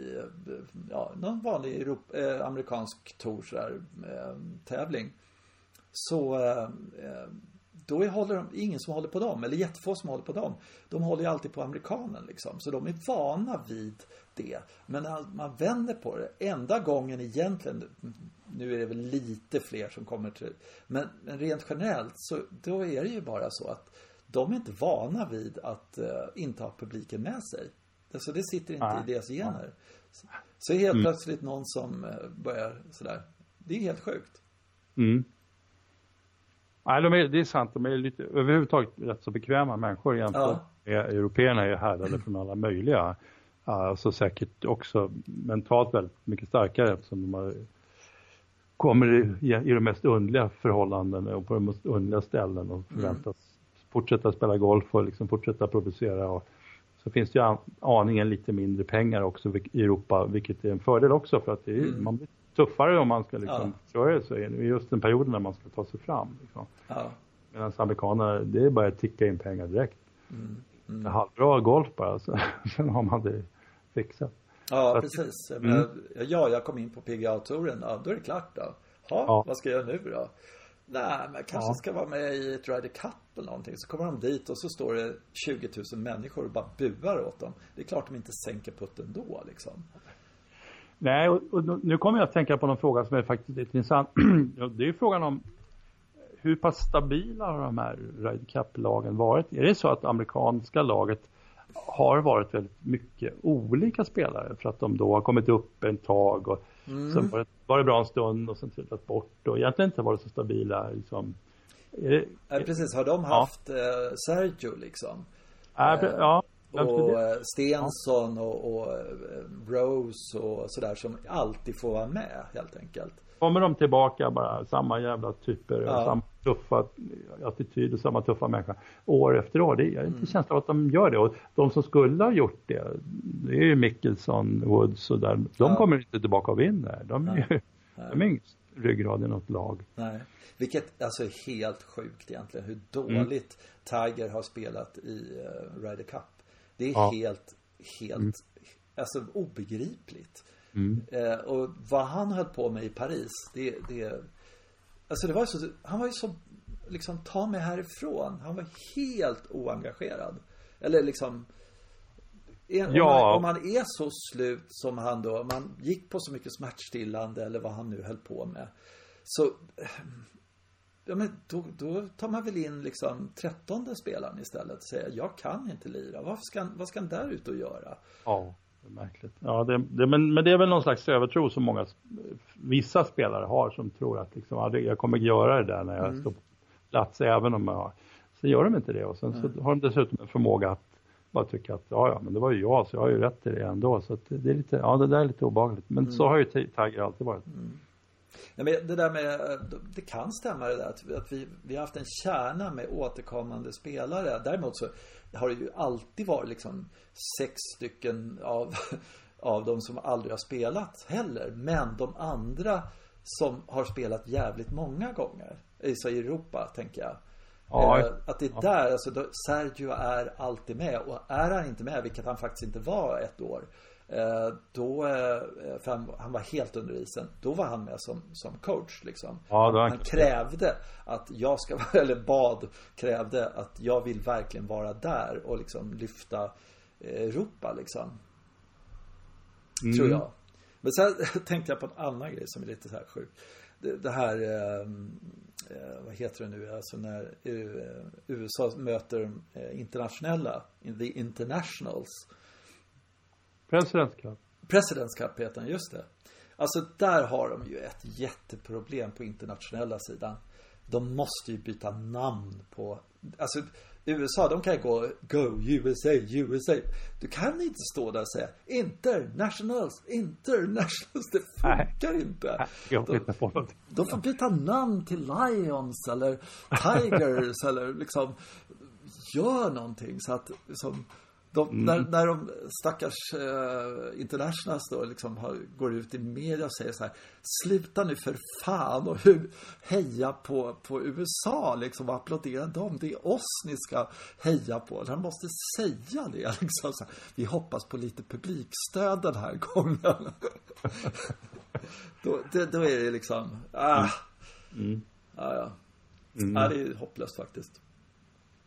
ja, någon vanlig Europa, eh, amerikansk tour sådär, eh, tävling. Så eh, eh då håller de, ingen som håller på dem, eller jättefå som håller på dem. De håller ju alltid på amerikanen liksom. Så de är vana vid det. Men man vänder på det, enda gången egentligen, nu är det väl lite fler som kommer till, men, men rent generellt så då är det ju bara så att de är inte vana vid att uh, inte ha publiken med sig. Alltså det sitter inte Nej. i deras gener. Så, så helt mm. plötsligt någon som uh, börjar sådär. Det är helt sjukt. Mm. Nej, de är, det är sant. De är lite, överhuvudtaget rätt så bekväma människor jämfört ja. med européerna är härdade från alla möjliga. Alltså säkert också mentalt väldigt mycket starkare eftersom de har, kommer i, i de mest underliga förhållanden och på de mest underliga ställen och mm. förväntas mm. fortsätta spela golf och liksom fortsätta producera. Och, så finns det ju aningen lite mindre pengar också i Europa, vilket är en fördel också för att det är, mm. man blir tuffare om man ska liksom ja. köra sig i just den perioden när man ska ta sig fram. Liksom. Ja. Medan amerikaner, det är bara att ticka in pengar direkt. Mm. Mm. Halvbra golf bara, så, [laughs] sen har man det fixat. Ja, precis. Mm. Men, ja, jag kom in på PGA-touren, ja, då är det klart då. Ha, ja, vad ska jag göra nu då? Nej, men jag kanske ja. ska vara med i ett Ryder Cup eller någonting. Så kommer de dit och så står det 20 000 människor och bara buar åt dem. Det är klart de inte sänker putten då liksom. Nej, och, och nu kommer jag att tänka på någon fråga som är faktiskt intressant. [clears throat] det är ju frågan om hur pass stabila har de här Ryder Cup-lagen varit? Är det så att amerikanska laget har varit väldigt mycket olika spelare för att de då har kommit upp en tag och mm. sen var det, var det bra en stund och sen trillat bort och egentligen inte varit så stabila liksom. Det, ja, precis, har de haft ja. eh, Sergio liksom? Äh, ja, och eh, Stensson och, och eh, Rose och sådär som alltid får vara med helt enkelt. Kommer de tillbaka bara, samma jävla typer, ja. samma tuffa attityd och samma tuffa människa år efter år. Det, har inte mm. känslan av att de gör det. Och de som skulle ha gjort det, det är ju Mickelson, Woods och där. De ja. kommer inte tillbaka och vinner. De är ju, de är ingen ryggrad i något lag. Nej. Vilket alltså är helt sjukt egentligen hur dåligt mm. Tiger har spelat i uh, Ryder Cup. Det är ja. helt, helt, mm. alltså obegripligt. Mm. Eh, och vad han höll på med i Paris, det, det Alltså det var så, han var ju så, liksom ta mig härifrån. Han var helt oengagerad. Eller liksom en, ja. om, man, om man är så slut som han då, om man gick på så mycket smärtstillande eller vad han nu höll på med. Så Ja men då, då tar man väl in liksom trettonde spelaren istället och säger jag kan inte lira. Varför ska, vad ska han där ute och göra? Ja, det är märkligt. Ja, det, det, men, men det är väl någon slags övertro som många, vissa spelare har som tror att liksom, ja, jag kommer göra det där när jag mm. står på plats även om jag så gör de inte det och sen mm. så har de dessutom en förmåga att bara tycka att ja, ja, men det var ju jag så jag har ju rätt till det ändå. Så det, det är lite, ja det där är lite obehagligt. Men mm. så har ju Tiger alltid varit. Mm. Ja, men det där med, det kan stämma det där att, att vi, vi har haft en kärna med återkommande spelare. Däremot så har det ju alltid varit liksom sex stycken av, [laughs] av de som aldrig har spelat heller. Men de andra som har spelat jävligt många gånger. I Europa tänker jag. Ja, eh, att det är där, alltså Sergio är alltid med och är han inte med, vilket han faktiskt inte var ett år Eh, då, eh, för han, han, var helt under isen, då var han med som, som coach liksom. Ja, han, han krävde att jag ska, [laughs] eller bad, krävde att jag vill verkligen vara där och liksom lyfta Europa liksom. Mm. Tror jag. Men sen [laughs] tänkte jag på en annan grej som är lite så här sjuk. Det, det här, eh, vad heter det nu, alltså när USA möter internationella, the internationals. President's Cup. President's Cup heter den, just det. Alltså där har de ju ett jätteproblem på internationella sidan. De måste ju byta namn på, alltså USA, de kan gå Go USA, USA. Du kan inte stå där och säga Internationals, Internationals. Det funkar inte. De, inte på de får byta namn till Lions eller Tigers [laughs] eller liksom Gör någonting så att liksom, de, mm. när, när de stackars eh, internationals då liksom har, går ut i media och säger så här Sluta nu för fan och heja på, på USA liksom och applådera dem. Det är oss ni ska heja på. Han måste säga det [laughs] liksom. Så här, Vi hoppas på lite publikstöd den här gången. [laughs] då, det, då är det liksom, ah. Mm. Ah, ja. Mm. Ah, det är hopplöst faktiskt.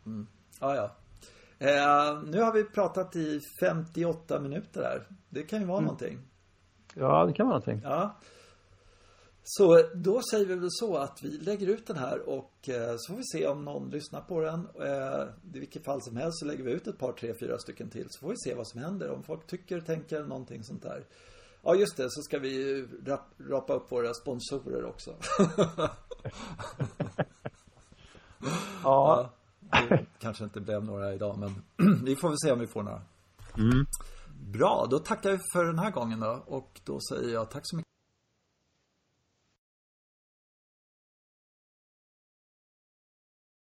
Mm. Ah, ja. Eh, nu har vi pratat i 58 minuter här. Det kan ju vara mm. någonting. Ja, det kan vara någonting. Ja. Så då säger vi väl så att vi lägger ut den här och eh, så får vi se om någon lyssnar på den. Eh, I vilket fall som helst så lägger vi ut ett par, tre, fyra stycken till så får vi se vad som händer. Om folk tycker, tänker någonting sånt där. Ja, just det, så ska vi rap, rapa upp våra sponsorer också. [laughs] ja. ja. Det [laughs] kanske inte blev några idag men [clears throat] vi får väl se om vi får några. Mm. Bra, då tackar vi för den här gången då och då säger jag tack så mycket